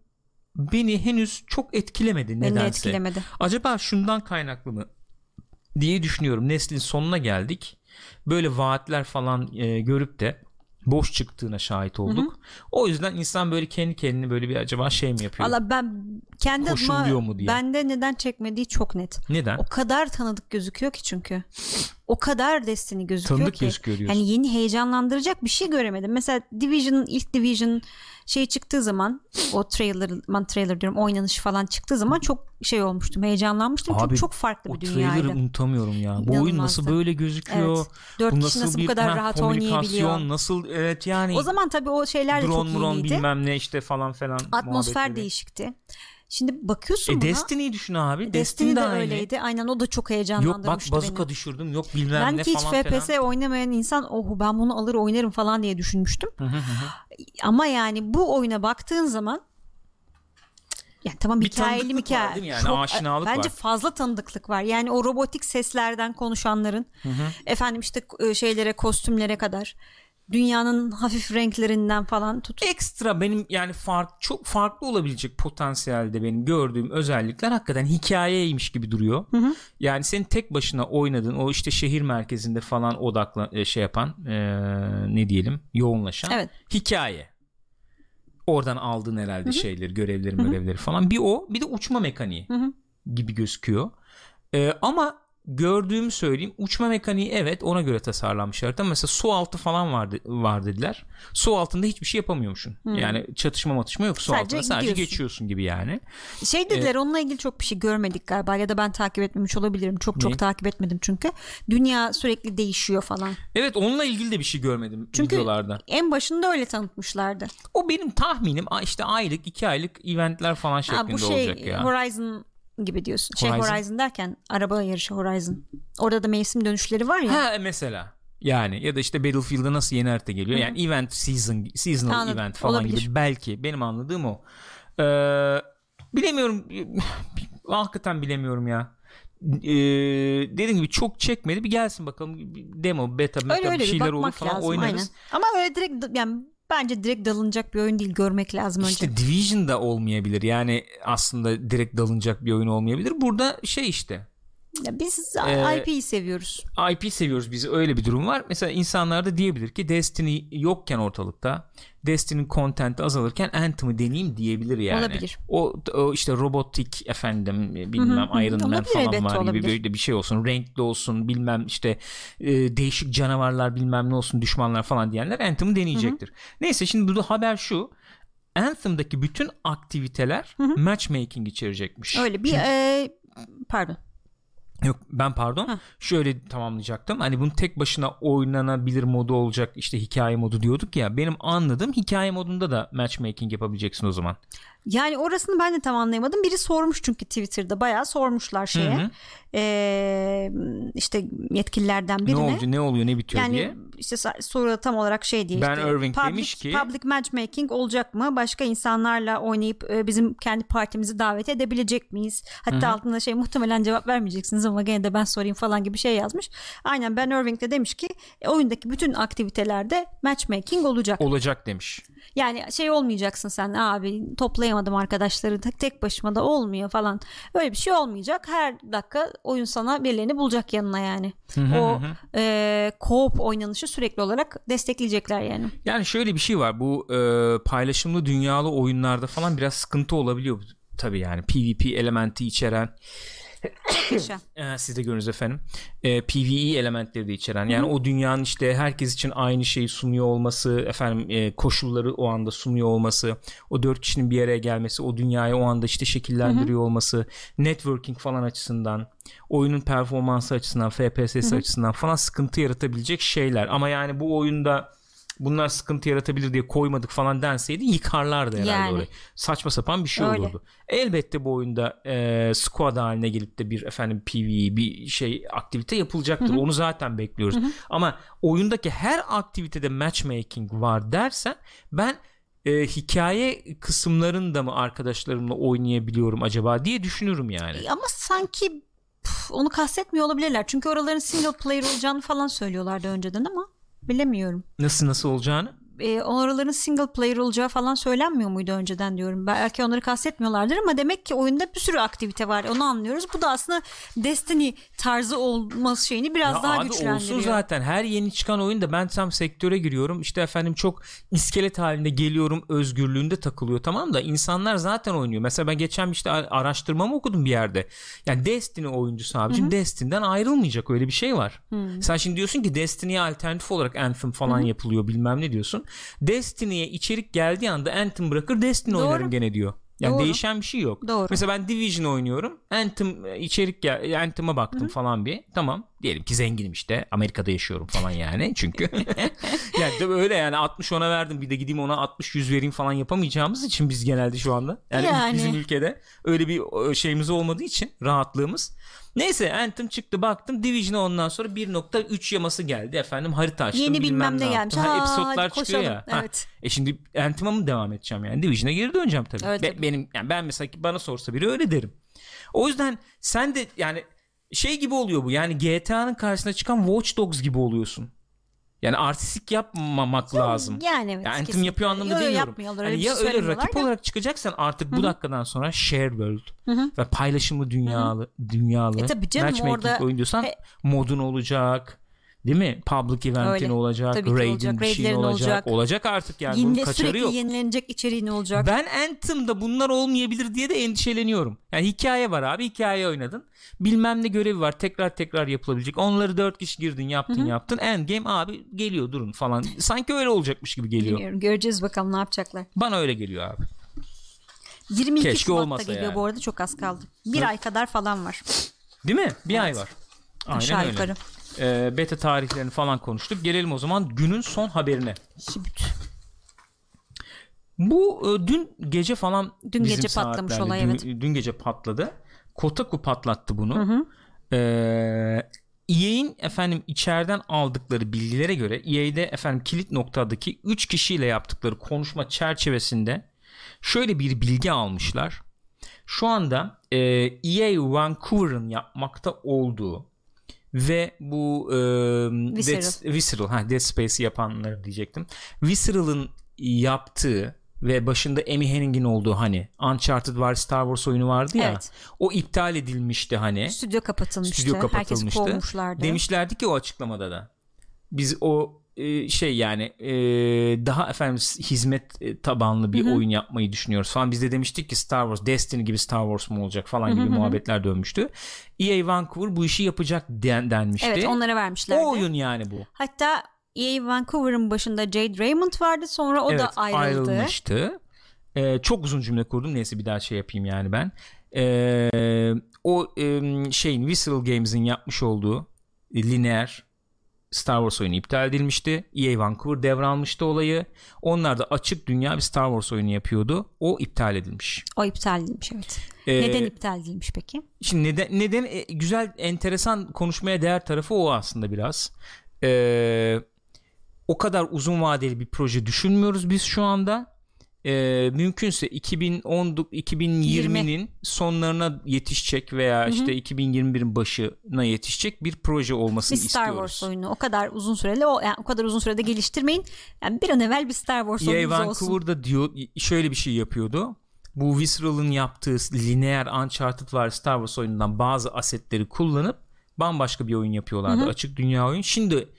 beni henüz çok etkilemedi Beni nedense. etkilemedi. Acaba şundan kaynaklı mı diye düşünüyorum. Neslin sonuna geldik. Böyle vaatler falan e, görüp de boş çıktığına şahit olduk. O yüzden insan böyle kendi kendine böyle bir acaba şey mi yapıyor? Valla ben kendi adıma mu diye. bende neden çekmediği çok net. Neden? O kadar tanıdık gözüküyor ki çünkü. O kadar Destiny gözüküyor Tanıdık ki. gözüküyor diyorsun. Yani yeni heyecanlandıracak bir şey göremedim. Mesela Division'ın ilk Division şey çıktığı zaman o trailer, man trailer diyorum oynanış falan çıktığı zaman çok şey olmuştum. Heyecanlanmıştım. Abi, çünkü çok farklı o bir trailer'ı dünyaydı. unutamıyorum ya. Bu oyun nasıl böyle gözüküyor? Evet. Dört bu kişi nasıl nasıl bu bir kadar ha, rahat oynayabiliyor? Nasıl evet yani O zaman tabii o şeyler de drone çok muron yeniydi. bilmem ne işte falan falan Atmosfer değişikti. Şimdi bakıyorsun E buna. Destiny'yi düşün abi. Destiny, Destiny, de aynı. öyleydi. Aynen o da çok Yok bak heyecanlandırmıştı bazuka beni. düşürdüm yok bilmem Ben ne hiç falan FPS filan. oynamayan insan oh ben bunu alır oynarım falan diye düşünmüştüm. Hı hı hı. Ama yani bu oyuna baktığın zaman yani tamam Bir hikayeli hikaye. var yani? Aşinalık bence var. fazla tanıdıklık var. Yani o robotik seslerden konuşanların efendim işte e, şeylere kostümlere kadar dünyanın hafif renklerinden falan tut. Ekstra benim yani fark çok farklı olabilecek potansiyelde benim gördüğüm özellikler hakikaten hikayeymiş gibi duruyor. Yani senin tek başına oynadığın o işte şehir merkezinde falan odakla e, şey yapan e, ne diyelim yoğunlaşan Evet. hikaye. Oradan aldığın herhalde şeyleri, görevleri, görevleri falan. Bir o, bir de uçma mekaniği hı. gibi gözüküyor. E, ama gördüğümü söyleyeyim. Uçma mekaniği evet ona göre tasarlanmış harita. Mesela su altı falan var, de- var dediler. Su altında hiçbir şey yapamıyormuşsun. Yani çatışma matışma yok su Sadece altında. Sadece gidiyorsun. geçiyorsun gibi yani. Şey dediler onunla ilgili çok bir şey görmedik galiba ya da ben takip etmemiş olabilirim. Çok çok Ne? takip etmedim çünkü. Dünya sürekli değişiyor falan. Evet onunla ilgili de bir şey görmedim Çünkü videolarda. en başında öyle tanıtmışlardı. O benim tahminim işte aylık iki aylık eventler falan Ha, şeklinde bu şey olacak ya. Horizon gibi diyorsun. Şey Horizon. Horizon derken araba yarışı Horizon. Orada da mevsim dönüşleri var ya. Ha mesela. Yani ya da işte Battlefield'a nasıl yeni harita geliyor. Yani event season seasonal Anladım. event falan Olabilir. gibi belki benim anladığım o. Ee, bilemiyorum. Hakikaten bilemiyorum ya. Ee, dediğim gibi çok çekmedi. Bir gelsin bakalım. Demo, beta, meta öyle öyle bir şeyler olur falan lazım oynarız. aynen. Ama öyle direkt yani bence direkt dalınacak bir oyun değil görmek lazım önce. İşte Division da olmayabilir. Yani aslında direkt dalınacak bir oyun olmayabilir. Burada şey işte Ya biz Ee, IP'yi seviyoruz. IP seviyoruz biz öyle bir durum var. Mesela insanlar da diyebilir ki Destiny yokken ortalıkta Destiny'nin content'i azalırken Anthem'ı deneyeyim diyebilir yani. Olabilir. O, o işte robotik efendim bilmem Hı hı hı. Iron Man Olabilir, falan var gibi böyle bir şey olsun. Renkli olsun bilmem işte e, değişik canavarlar bilmem ne olsun düşmanlar falan diyenler Anthem'ı deneyecektir. Neyse şimdi burada haber şu. Anthem'daki bütün aktiviteler matchmaking içerecekmiş. Öyle bir e, pardon. Yok ben pardon. Heh. Şöyle tamamlayacaktım. Hani bunun tek başına oynanabilir modu olacak işte hikaye modu diyorduk ya. Benim anladığım hikaye modunda da matchmaking yapabileceksin o zaman. Yani orasını ben de tam anlayamadım. Biri sormuş çünkü Twitter'da bayağı sormuşlar şeye. Hı hı. Ee, işte yetkililerden birine. Ne oluyor ne oluyor ne bitiyor yani diye. işte soru tam olarak şey diye Ben işte Irving public, demiş ki- public matchmaking olacak mı? Başka insanlarla oynayıp e, bizim kendi partimizi davet edebilecek miyiz? Hatta altında şey muhtemelen cevap vermeyeceksiniz ama gene de ben sorayım falan gibi şey yazmış. Aynen Ben Irving de demiş ki e, oyundaki bütün aktivitelerde matchmaking olacak. Olacak demiş. Yani şey olmayacaksın sen abi toplayamadım arkadaşları tek, tek başıma da olmuyor falan. Öyle bir şey olmayacak. Her dakika oyun sana birilerini bulacak yanına yani. o e, co-op oynanışı sürekli olarak destekleyecekler yani. Yani şöyle bir şey var. Bu e, paylaşımlı dünyalı oyunlarda falan biraz sıkıntı olabiliyor tabii yani. PvP elementi içeren Yaşa. e, siz de görünüz efendim. E, PvE elementleri de içeren. Yani o dünyanın işte herkes için aynı şeyi sunuyor olması, efendim e, koşulları o anda sunuyor olması, o dört kişinin bir araya gelmesi, o dünyayı o anda işte şekillendiriyor olması, networking falan açısından, oyunun performansı açısından, FPS'si açısından falan sıkıntı yaratabilecek şeyler. Ama yani bu oyunda bunlar sıkıntı yaratabilir diye koymadık falan denseydi yıkarlardı herhalde Yani. orayı. Saçma sapan bir şey Öyle. olurdu. Elbette bu oyunda e, squad haline gelip de bir efendim PvE bir şey aktivite yapılacaktır. Onu zaten bekliyoruz. Ama oyundaki her aktivitede matchmaking var dersen ben e, hikaye kısımlarında mı arkadaşlarımla oynayabiliyorum acaba diye düşünürüm yani. Ama sanki püf, onu kastetmiyor olabilirler. Çünkü oraların single player olacağını falan söylüyorlardı önceden ama bilemiyorum. Nasıl nasıl olacağını? E, oraların single player olacağı falan söylenmiyor muydu önceden diyorum. Belki onları kastetmiyorlardır ama demek ki oyunda bir sürü aktivite var. Onu anlıyoruz. Bu da aslında Destiny tarzı olması şeyini biraz Ya daha abi güçlendiriyor. olsun zaten. Her yeni çıkan oyunda ben tam sektöre giriyorum. İşte efendim çok iskelet halinde geliyorum özgürlüğünde takılıyor tamam da insanlar zaten oynuyor. Mesela ben geçen işte a- araştırmamı okudum bir yerde. Yani Destiny oyuncusu abicim Destiny'den ayrılmayacak öyle bir şey var. Sen şimdi diyorsun ki Destiny'ye alternatif olarak Anthem falan yapılıyor bilmem ne diyorsun Destiny'ye içerik geldiği anda Anthem bırakır Destiny Doğru. oynarım gene diyor yani Doğru. değişen bir şey yok. Doğru. Mesela ben Division oynuyorum. Anthem e, içerik gel Anthem'a baktım falan bir. Tamam. Diyelim ki zenginim işte. Amerika'da yaşıyorum falan yani. Çünkü yani de öyle yani 60 ona verdim. Bir de gideyim ona 60 100 vereyim falan yapamayacağımız için biz genelde şu anda. Yani, Yani. bizim ülkede öyle bir e, şeyimiz olmadığı için rahatlığımız. Neyse Anthem çıktı baktım Division'a ondan sonra 1.3 yaması geldi efendim harita açtım Yeni bilmem ne yaptım. gelmiş. Ha, Ha, episodlar çıkıyor ya. Ha, Evet. e şimdi Anthem'a mı devam edeceğim yani? Division'a geri döneceğim tabii. Evet, Be- tabii. benim yani ben mesela bana sorsa biri öyle derim. O yüzden sen de yani şey gibi oluyor bu. Yani GTA'nın karşısına çıkan Watch Dogs gibi oluyorsun. Yani artistik yapmamak lazım. Yani evet. Yani Anthem yapıyor anlamında Yo, yo, demiyorum. Yani Öyle bir ya şey öyle rakip da. olarak çıkacaksan artık bu dakikadan sonra share world ve paylaşımlı dünyalı dünyalı E tabii canım, matchmaking orada- oyun diyorsan He- modun olacak. Değil mi? Public event'in Öyle. olacak, Tabii raid'in olacak, bir şeyin olacak. olacak. Olacak artık yani Yine kaçarı yok. yenilenecek içeriği ne olacak? Ben Anthem'da bunlar olmayabilir diye de endişeleniyorum. Yani hikaye var abi hikaye oynadın. Bilmem ne görevi var tekrar tekrar yapılabilecek. Onları dört kişi girdin yaptın yaptın. Endgame abi geliyor durun falan. Sanki öyle olacakmış gibi geliyor. Bilmiyorum. Göreceğiz bakalım ne yapacaklar. Bana öyle geliyor abi. 22 Keşke Şubat'ta geliyor yani. bu arada çok az kaldı. Bir ay kadar falan var. Değil mi? Bir ay var. Aynen Aşağı öyle. yukarı. Ee, beta tarihlerini falan konuştuk. Gelelim o zaman günün son haberine. Şibüt. Bu e, dün gece falan Dün bizim gece patlamış olay, dün, evet. Dün gece patladı. Kotaku patlattı bunu. Ee, EA'in efendim içeriden aldıkları bilgilere göre EA'de efendim kilit noktadaki 3 kişiyle yaptıkları konuşma çerçevesinde şöyle bir bilgi almışlar. Şu anda e, EA Vancouver'ın yapmakta olduğu ve bu e, Visceral. Dead, Visceral, ha, Dead Space'i yapanları diyecektim. Visceral'ın yaptığı ve başında Amy Hennig'in olduğu hani Uncharted var Star Wars oyunu vardı ya. Evet. O iptal edilmişti hani. Stüdyo kapatılmıştı. Stüdyo kapatılmıştı. kovmuşlardı. Demişlerdi ki o açıklamada da. Biz o e, şey yani e, daha efendim hizmet e, tabanlı bir oyun yapmayı düşünüyoruz falan. Biz de demiştik ki Star Wars Destiny gibi Star Wars mu olacak falan gibi muhabbetler dönmüştü. EA Vancouver bu işi yapacak den, denmişti. Evet onlara vermişlerdi. o oyun yani bu. Hatta EA Vancouver'ın başında Jade Raymond vardı. Sonra o evet, da ayrıldı. ayrılmıştı. Ee, çok uzun cümle kurdum. Neyse bir daha şey yapayım yani ben. Ee, o e, şeyin Visceral Games'in yapmış olduğu lineer Star Wars oyunu iptal edilmişti. EA Vancouver devralmıştı olayı. Onlar da açık dünya bir Star Wars oyunu yapıyordu. O iptal edilmiş. O iptal edilmiş evet. Ee, Neden iptal edilmiş peki? Şimdi neden, neden e, güzel enteresan konuşmaya değer tarafı o aslında biraz. Ee, o kadar uzun vadeli bir proje düşünmüyoruz biz şu anda. Ee, mümkünse 2010 2020'nin sonlarına yetişecek veya işte 2021'in başına yetişecek bir proje olmasını Bir Star istiyoruz. Wars oyunu o kadar uzun süreli o yani o kadar uzun sürede geliştirmeyin. Yani bir an evvel bir Star Wars EA oyununuz olsun. Vancouver'da diyor şöyle bir şey yapıyordu. Bu Visceral'ın yaptığı lineer Uncharted var Star Wars oyunundan bazı asetleri kullanıp bambaşka bir oyun yapıyorlardı. Açık dünya oyun. Şimdi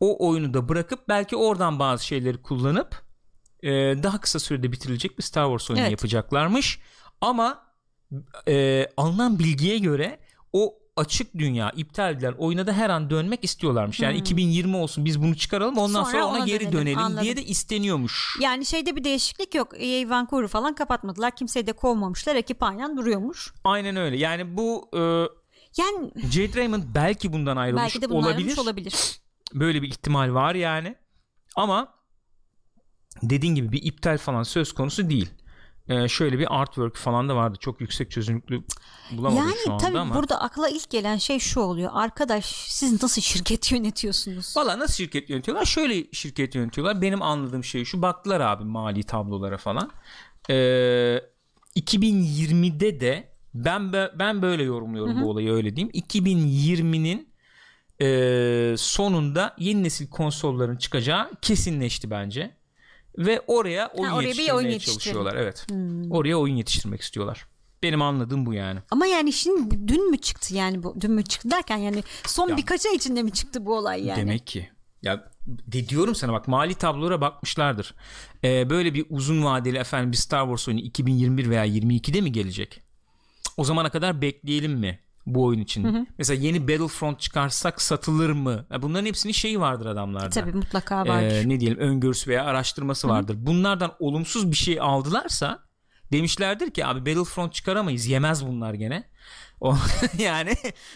o oyunu da bırakıp belki oradan bazı şeyleri kullanıp e, daha kısa sürede bitirilecek bir Star Wars oyunu Evet. yapacaklarmış. Ama e, alınan bilgiye göre o açık dünya iptal edilen oyuna da her an dönmek istiyorlarmış. Yani 2020 olsun biz bunu çıkaralım ondan sonra, Hmm. Sonra ona, ona geri dönelim, dönelim anladım. diye de isteniyormuş. Yani şeyde bir değişiklik yok. EA Vancouver'ı falan kapatmadılar. Kimseyi de kovmamışlar. Ekip aynen duruyormuş. Aynen öyle. Yani bu e, Yani Jade Raymond belki bundan ayrılmış belki de olabilir. ayrılmış olabilir. Böyle bir ihtimal var yani. Ama dediğin gibi bir iptal falan söz konusu değil. Ee, şöyle bir artwork falan da vardı. Çok yüksek çözünürlüklü bulamadım Yani şu anda tabii ama. burada akla ilk gelen şey şu oluyor. Arkadaş siz nasıl şirket yönetiyorsunuz? Valla nasıl şirket yönetiyorlar? Şöyle şirket yönetiyorlar. Benim anladığım şey şu. Baktılar abi mali tablolara falan. Ee, 2020'de de ben be- ben böyle yorumluyorum bu olayı öyle diyeyim. 2020'nin e, sonunda yeni nesil konsolların çıkacağı kesinleşti bence. Ve oraya oyun oraya bir yetiştirmeye oyun yetiştirelim. çalışıyorlar. Evet. Oraya oyun yetiştirmek istiyorlar. Benim anladığım bu yani. Ama yani şimdi dün mü çıktı yani bu? Dün mü çıktı derken yani son Ya- birkaç ay içinde mi çıktı bu olay yani? Demek ki. Ya de diyorum sana bak mali tablolara bakmışlardır. Ee, böyle bir uzun vadeli efendim bir Star Wars oyunu 2021 veya 22'de mi gelecek? O zamana kadar bekleyelim mi bu oyun için? Mesela yeni Battlefront çıkarsak satılır mı? Bunların hepsinin şeyi vardır adamlarda. Tabii mutlaka Ee, vardır. ne diyelim öngörüsü veya araştırması vardır. Bunlardan olumsuz bir şey aldılarsa demişlerdir ki abi Battlefront çıkaramayız yemez bunlar gene. O, yani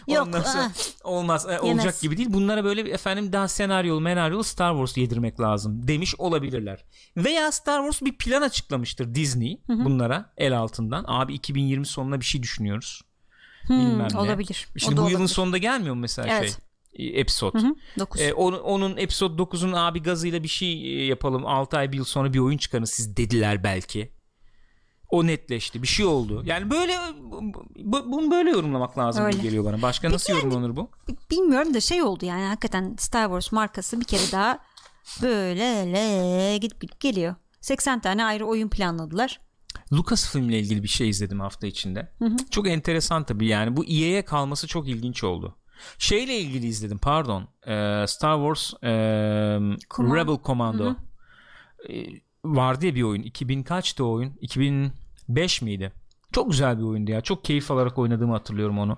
Yok, sonra aa. olmaz e, Yemez. olacak gibi değil. Bunlara böyle bir efendim daha senaryolu menaryolu Star Wars yedirmek lazım demiş olabilirler. Veya Star Wars bir plan açıklamıştır Disney bunlara el altından. Abi 2020 sonuna bir şey düşünüyoruz. Bilmem ne. olabilir. Şimdi O bu yılın sonunda gelmiyor mu mesela Evet. şey? e, Episode. Hı, dokuz. E, onun, onun episode 9'un abi gazıyla bir şey e, yapalım 6 ay bir yıl sonra bir oyun çıkarın siz dediler belki. O netleşti. Bir şey oldu. Yani böyle bu- bunu böyle yorumlamak lazım Öyle. geliyor bana. Başka nasıl yorumlanır bu? Bilmiyorum da şey oldu yani hakikaten Star Wars markası bir kere daha böyle gidip gidip geliyor. 80 tane ayrı oyun planladılar. Lucasfilm ile ilgili bir şey izledim hafta içinde. Çok enteresan tabii yani bu EA'ye kalması çok ilginç oldu. Şeyle ilgili izledim pardon. Ee, Star Wars ee, Command- Rebel Commando. Ee, vardı ya bir oyun. 2000 kaçtı o oyun? 2005 miydi? Çok güzel bir oyundu ya. Çok keyif alarak oynadığımı hatırlıyorum onu.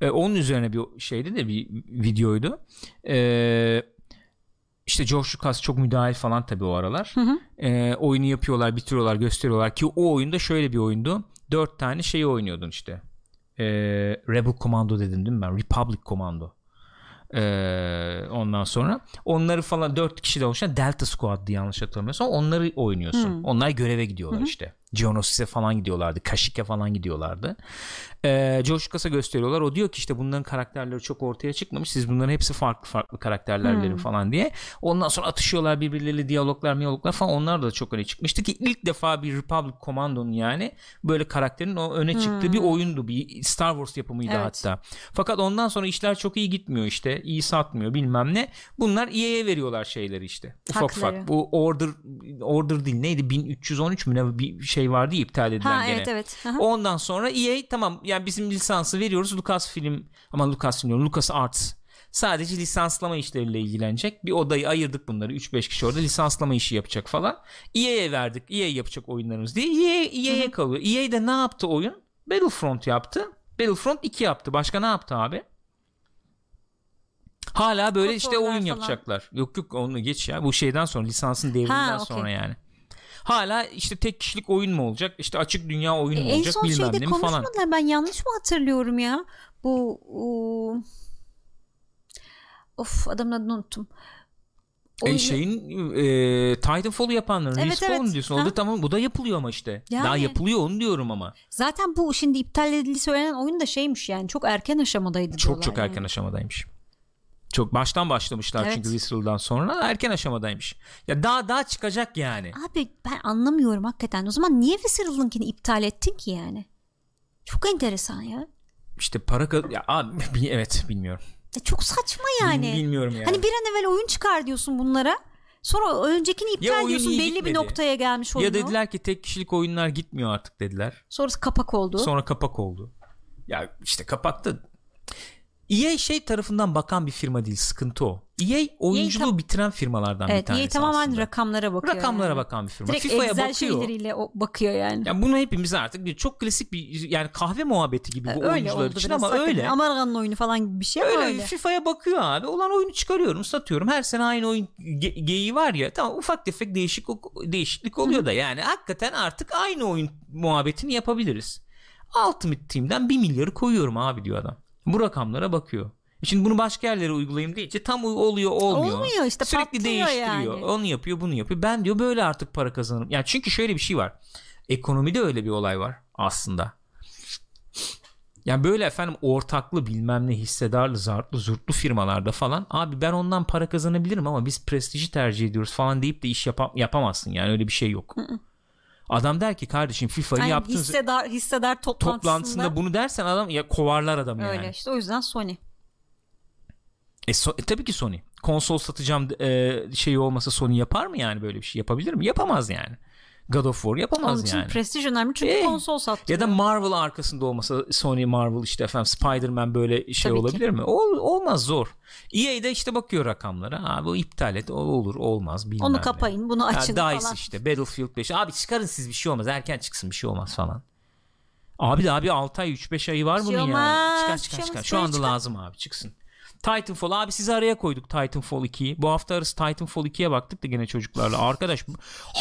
Ee, onun üzerine bir şeydi de bir videoydu. Ee, işte George Lucas çok müdahil falan tabii o aralar. Ee, oyunu yapıyorlar, bitiriyorlar, gösteriyorlar ki o oyunda şöyle bir oyundu. Dört tane şeyi oynuyordun işte. Ee, Rebel Commando dedim değil mi ben? Republic Commando. Ee, ondan sonra onları falan dört kişiden oluşan Delta Squad'dı yanlış hatırlamıyorsam onları oynuyorsun. Onlar göreve gidiyorlar işte. Geonosis'e falan gidiyorlardı. Kaşik'e falan gidiyorlardı. Ee, George Lucas'a gösteriyorlar. O diyor ki işte bunların karakterleri çok ortaya çıkmamış. Siz bunların hepsi farklı farklı karakterler verin falan diye. Ondan sonra atışıyorlar birbirleriyle diyaloglar miyaloglar falan. Onlar da çok öne çıkmıştı ki ilk defa bir Republic Commando'nun yani böyle karakterin o öne çıktığı bir oyundu. Bir Star Wars yapımıydı Evet. hatta. Fakat ondan sonra işler çok iyi gitmiyor işte. iyi satmıyor bilmem ne. Bunlar EA'ye veriyorlar şeyleri işte. Ufak Hakları. ufak. Bu order order değil neydi? 1313 mü ne bir şey vardı ya iptal edilen Ha gene. evet evet. Ondan sonra EA tamam yani bizim lisansı veriyoruz. Lucasfilm ama Lucasfilm diyorum Lucas Arts sadece lisanslama işleriyle ilgilenecek. Bir odayı ayırdık bunları 3-5 kişi orada lisanslama işi yapacak falan. EA'ye verdik. EA yapacak oyunlarımız diye. EA, EA'ye kalıyor. EA de ne yaptı oyun? Battlefront yaptı. Battlefront 2 yaptı. Başka ne yaptı abi? Hala böyle işte Kontroller oyun falan. yapacaklar. Yok yok onu geç ya. Bu şeyden sonra lisansın devriminden Ha, okey. sonra yani. Hala işte tek kişilik oyun mu olacak? İşte açık dünya oyun mu en olacak son bilmem şeyde ne falan. konuşmadılar ben yanlış mı hatırlıyorum ya? Bu o, of adamın adını unuttum. E Oyunu- şeyin e, Titanfall'u yapanların Evet, Respawn evet. diyorsun. O da tamam bu da yapılıyor ama işte. Yani. Daha yapılıyor onu diyorum ama. Zaten bu şimdi iptal edildiği söylenen oyun da şeymiş yani çok erken aşamadaydı. Çok çok yani. erken aşamadaymış. Çok baştan başlamışlar Evet. çünkü Visceral'dan sonra erken aşamadaymış. Ya daha daha çıkacak yani. Abi ben anlamıyorum hakikaten. O zaman niye Visceral'ınkini iptal ettin ki yani? Çok enteresan ya. İşte para ya abi bi- evet bilmiyorum. Ya çok saçma yani. bilmiyorum yani. Hani bir an evvel oyun çıkar diyorsun bunlara. Sonra öncekini iptal diyorsun belli bir gitmedi. noktaya gelmiş oyunu. ya dediler ki tek kişilik oyunlar gitmiyor artık dediler. Sonrası kapak oldu. Sonra kapak oldu. Ya işte kapakta EA şey tarafından bakan bir firma değil sıkıntı o. EA oyunculuğu tam- bitiren firmalardan bir evet tanesi EA tamamen aslında. rakamlara bakıyor. Rakamlara yani. bakan bir firma. Direkt FIFA'ya Excel bakıyor. şeyleriyle o bakıyor yani. Ya bunu hepimiz artık bir çok klasik bir yani kahve muhabbeti gibi bu öyle oyuncular oldu için ama öyle. Amerikan'ın oyunu falan gibi bir şey Öyle, öyle. FIFA'ya bakıyor abi. Olan oyunu çıkarıyorum, satıyorum. Her sene aynı oyun ge- geyiği var ya. Tamam ufak tefek değişik değişiklik oluyor da yani hakikaten artık aynı oyun muhabbetini yapabiliriz. Ultimate Team'den 1 milyarı koyuyorum abi diyor adam. Bu rakamlara bakıyor. E Şimdi bunu başka yerlere uygulayayım deyince tam oluyor olmuyor. Olmuyor işte, Sürekli değiştiriyor. yani. Onu yapıyor bunu yapıyor. Ben diyor böyle artık para kazanırım. Yani çünkü şöyle bir şey var. Ekonomide öyle bir olay var aslında. Yani böyle efendim ortaklı bilmem ne hissedarlı zartlı zurtlu firmalarda falan abi ben ondan para kazanabilirim ama biz prestiji tercih ediyoruz falan deyip de iş yapa- yapamazsın yani öyle bir şey yok. Adam der ki kardeşim FIFA'yı Yani yaptın hissedar, hissedar toplantısında, toplantısında bunu dersen adam ya kovarlar adamı öyle yani. işte o yüzden Sony. E, so- e, tabii ki Sony. Konsol satacağım e, şeyi olmasa Sony yapar mı yani böyle bir şey yapabilir mi? Yapamaz yani. God of War yapamaz Onun için yani. prestij önemli çünkü Eh. konsol sattı. Ya da Marvel arkasında olmasa Sony Marvel işte efendim Spider-Man böyle şey Tabii ki. olabilir mi? Ol, olmaz zor. EA'de işte bakıyor rakamlara. Abi o iptal et. O olur olmaz bilmem Onu ne. kapayın bunu Ha, açın DICE falan. işte Battlefield 5. Abi çıkarın siz bir şey olmaz. Erken çıksın bir şey olmaz falan. Abi de abi 6 ay 3-5 ayı var Bir bunun şey yani. olmaz, Çıkar çıkar şey çıkar. olmaz. Şu anda çıkar. lazım abi çıksın. Titanfall abi sizi araya koyduk Titanfall 2'yi. Bu hafta arası Titanfall 2'ye baktık da gene çocuklarla. Arkadaş bu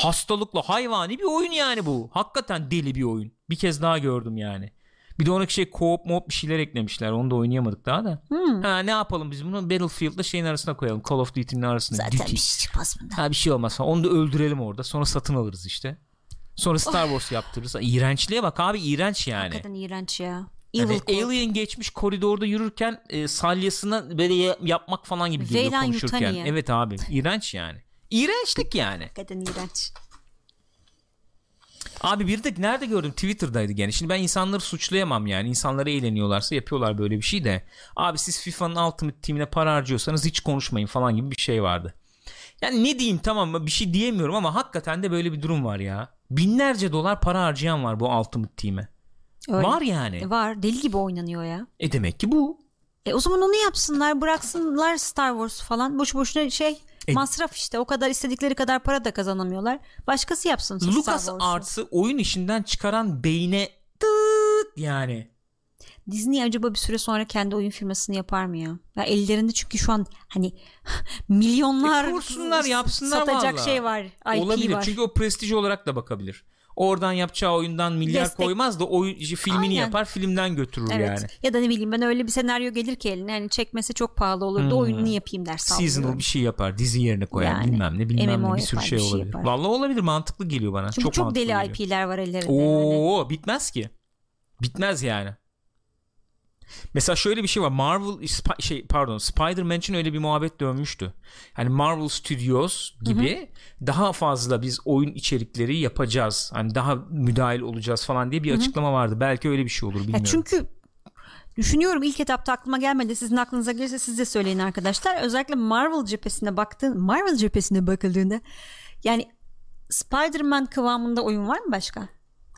hastalıklı hayvani bir oyun yani bu. Hakikaten deli bir oyun. Bir kez daha gördüm yani. Bir de onaki şey co-op mop bir şeyler eklemişler. Onu da oynayamadık daha da. Hmm. Ha ne yapalım biz bunu Battlefield'la şeyin arasına koyalım. Call of Duty'nin arasına. Zaten Duty. bir şey çıkmaz bundan. Ha bir şey olmaz falan. Onu da öldürelim orada. Sonra satın alırız işte. Sonra Star Wars yaptırırız. İğrençliğe bak abi iğrenç yani. Hakikaten iğrenç ya. Yani Evil Corp. Alien geçmiş koridorda yürürken e, salyasına böyle ya- yapmak falan gibi geliyor Weyland konuşurken. Yutani. Evet abi iğrenç yani. İğrençlik yani. Hakikaten iğrenç. Abi bir de nerede gördüm Twitter'daydı gene. Şimdi ben insanları suçlayamam yani. İnsanları eğleniyorlarsa yapıyorlar böyle bir şey de. Abi siz FIFA'nın Ultimate Team'ine para harcıyorsanız hiç konuşmayın falan gibi bir şey vardı. Yani ne diyeyim tamam mı bir şey diyemiyorum ama hakikaten de böyle bir durum var ya. Binlerce dolar para harcayan var bu Ultimate Team'e. Öyle. Var yani. Var. Deli gibi oynanıyor ya. E demek ki bu. E o zaman onu yapsınlar bıraksınlar Star Wars falan boşu boşuna şey E- masraf işte o kadar istedikleri kadar para da kazanamıyorlar. Başkası yapsın Star Lucas Wars'u. Arts'ı oyun işinden çıkaran beyne tıt yani. Disney acaba bir süre sonra kendi oyun firmasını yapar mı ya? Ya ellerinde çünkü şu an hani milyonlar E kursunlar, yapsınlar satacak vallahi. şey var. IP Olabilir var. çünkü o prestij olarak da bakabilir. Oradan yapacağı oyundan milyar Destek. koymaz da oyun filmini Aynen. yapar filmden götürür Evet. yani. Ya da ne bileyim ben öyle bir senaryo gelir ki eline hani çekmesi çok pahalı olur da Hmm. oyununu yapayım der. Seasonal bir şey yapar dizi yerine koyar Yani. bilmem ne bilmem MMO ne bir sürü yapar, şey bir şey olabilir. yapar. Vallahi olabilir mantıklı geliyor bana. Çünkü çok, çok, deli geliyor. IP'ler var ellerinde. yani. Oo bitmez ki. Bitmez yani. Mesela şöyle bir şey var. Marvel Sp- şey pardon Spider-Man için öyle bir muhabbet dönmüştü. Hani Marvel Studios gibi daha fazla biz oyun içerikleri yapacağız. Hani daha müdahil olacağız falan diye bir açıklama vardı. Belki öyle bir şey olur Ya bilmiyorum. çünkü düşünüyorum ilk etapta aklıma gelmedi. Sizin aklınıza gelirse siz de söyleyin arkadaşlar. Özellikle Marvel cephesine baktığın Marvel cephesine bakıldığında yani Spider-Man kıvamında oyun var mı başka?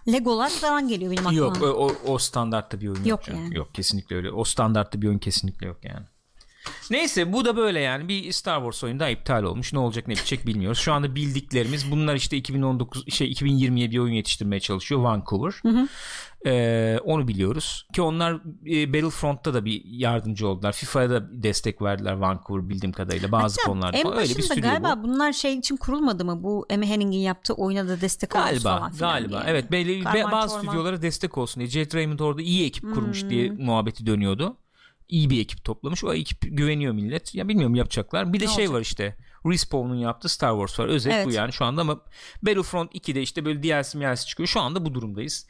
Legolar falan geliyor benim aklıma. Yok o, o, o standartta bir oyun yok. Yok yani. Yok kesinlikle öyle. O standartta bir oyun kesinlikle yok yani. Neyse bu da böyle yani bir Star Wars oyunu da iptal olmuş. Ne olacak ne bitecek bilmiyoruz. Şu anda bildiklerimiz bunlar işte 2019 şey 2020'ye bir oyun yetiştirmeye çalışıyor Vancouver. Ee, onu biliyoruz ki onlar e, Battlefront'ta da bir yardımcı oldular. FIFA'ya da destek verdiler Vancouver bildiğim kadarıyla bazı Hatta konularda en falan. Öyle bir stüdyo galiba bu. bunlar şey için kurulmadı mı? Bu Amy Hennig'in yaptığı oyuna da destek olsun Galiba falan filan galiba diye. evet belli be- bazı çorman. stüdyolara destek olsun diye Jet Raymond orada iyi ekip kurmuş diye Hmm. muhabbeti dönüyordu. İyi bir ekip toplamış. O ekip güveniyor millet. Ya bilmiyorum yapacaklar. Bir de Ne şey olacak? var işte. Respawn'un yaptığı Star Wars var. Özet Evet. bu yani şu anda ama Battlefront 2'de işte böyle DLC DLC çıkıyor. Şu anda bu durumdayız.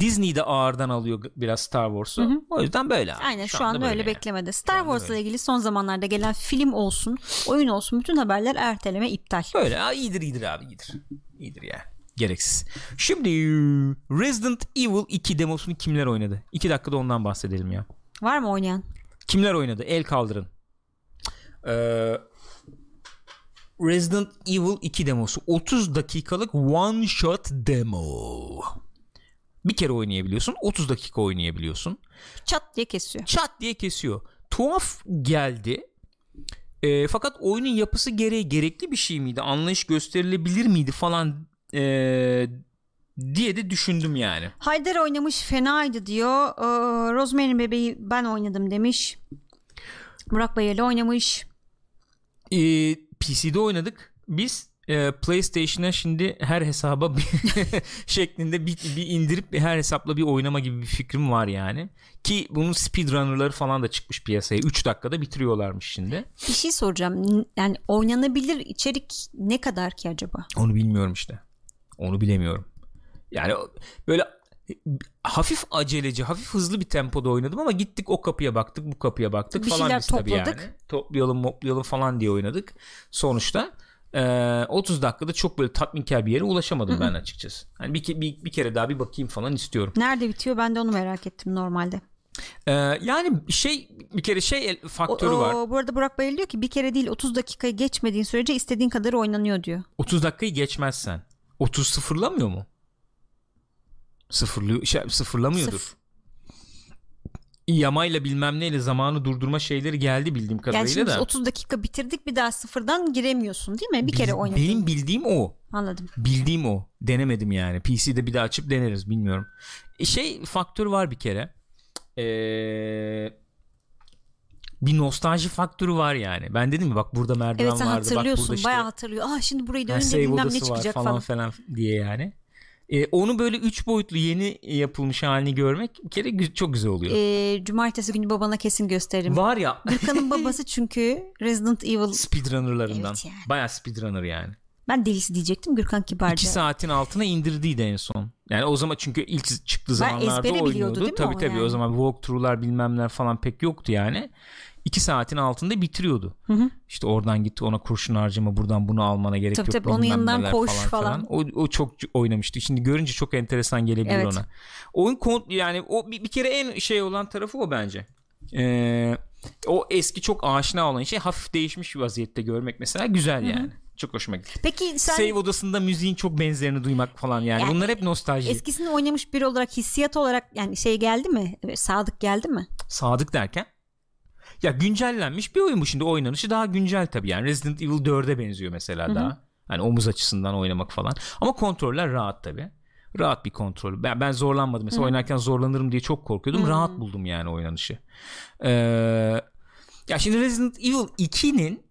Disney de ağırdan alıyor biraz Star Wars'u. O yüzden böyle. abi. Aynen şu, anda anda böyle öyle yani. beklemede. Star anda Wars'la ilgili son zamanlarda gelen film olsun, oyun olsun bütün haberler erteleme iptal. Böyle ha, iyidir iyidir abi iyidir. İyidir yani. Gereksiz. Şimdi Resident Evil 2 demosunu kimler oynadı? 2 dakikada ondan bahsedelim ya. Var mı oynayan? Kimler oynadı? El kaldırın. Ee, Resident Evil 2 demosu 30 dakikalık one shot demo. Bir kere oynayabiliyorsun. 30 dakika oynayabiliyorsun. Çat diye kesiyor. Çat diye kesiyor. Tuhaf geldi. Ee, fakat oyunun yapısı gereği gerekli bir şey miydi? Anlayış gösterilebilir miydi falan ee, diye de düşündüm yani. Haydar oynamış fenaydı diyor. Ee, Rosemary'nin bebeği ben oynadım demiş. Burak Bayırlı oynamış. Ee, PC'de oynadık. Biz e, PlayStation'a şimdi her hesaba bir şeklinde bir, bir indirip her hesapla bir oynama gibi bir fikrim var yani. Ki bunun speedrunner'ları falan da çıkmış piyasaya. 3 dakikada bitiriyorlarmış şimdi. Bir şey soracağım. Yani oynanabilir içerik ne kadar ki acaba? Onu bilmiyorum işte. Onu bilemiyorum. Yani o- böyle hafif aceleci, hafif hızlı bir tempoda oynadım ama gittik o kapıya baktık, bu kapıya baktık Bir falan biz tabii yani. Toplayalım, moplayalım falan diye oynadık. Sonuçta e, 30 dakikada çok böyle tatminkar bir yere ulaşamadım ben açıkçası. Hani bir, bir, bir kere daha bir bakayım falan istiyorum. Nerede bitiyor? Ben de onu merak ettim normalde. E, yani şey bir kere şey el- O, faktörü var. o- bu arada Burak Bayırlı diyor ki bir kere değil 30 dakikayı geçmediğin sürece istediğin kadar oynanıyor diyor. 30 dakikayı geçmezsen 30 sıfırlamıyor mu? Sıfırlıyor, şey, sıfırlamıyordur. Sıfır. yamayla bilmem neyle zamanı durdurma şeyleri geldi bildiğim Yani kadarıyla şimdi biz da. 30 dakika bitirdik bir daha sıfırdan giremiyorsun değil mi? Bir kere Bil- oynadın. Benim bildiğim o. Anladım. Bildiğim o. Denemedim yani. PC'de bir daha açıp deneriz bilmiyorum. E, Şey faktörü var bir kere. Ee, bir nostalji faktörü var yani. Ben dedim mi bak burada merdiven Evet vardı. Bak hatırlıyorsun. burada işte Bayağı hatırlıyor. Aa şimdi burayı dönünce bilmem ne çıkacak falan falan. falan diye yani. E, onu böyle üç boyutlu yeni yapılmış halini görmek bir kere çok güzel oluyor. Ee, cumartesi günü babana kesin gösteririm. var ya Gürkan'ın babası çünkü Resident Evil speedrunnerlarından. Evet yani. Bayağı speedrunner yani. ben delisi diyecektim Gürkan kibarca. 2 saatin altına indirdiydi en son. Yani o zaman çünkü ilk çıktığı Ben zamanlarda oynuyordu. değil mi tabii o tabii o yani? zaman walkthrough'lar bilmemler falan pek yoktu yani. 2 saatin altında bitiriyordu. Hı hı. İşte oradan gitti ona kurşun harcama buradan bunu almana gerek Tabii yok. tabii, onun yanından koş falan. O, o çok oynamıştı. Şimdi görünce çok enteresan gelebilir Evet. ona. Oyun kont yani o bir, bir kere en şey olan tarafı o bence. Ee, o eski çok aşina olan şey hafif değişmiş bir vaziyette görmek mesela güzel yani. Çok hoşuma gitti. Peki sen Save odasında müziğin çok benzerini duymak falan yani. Yani Bunlar hep nostalji. eskisini oynamış biri olarak hissiyat olarak yani şey geldi mi? Sadık geldi mi? Sadık derken ya güncellenmiş bir oyun bu şimdi oynanışı daha güncel tabii yani Resident Evil 4'e benziyor mesela daha. Hani omuz açısından oynamak falan. Ama kontroller rahat tabii. Rahat bir kontrol. Ben, ben zorlanmadım. Mesela oynarken zorlanırım diye çok korkuyordum. Rahat buldum yani oynanışı. Ee, ya şimdi Resident Evil 2'nin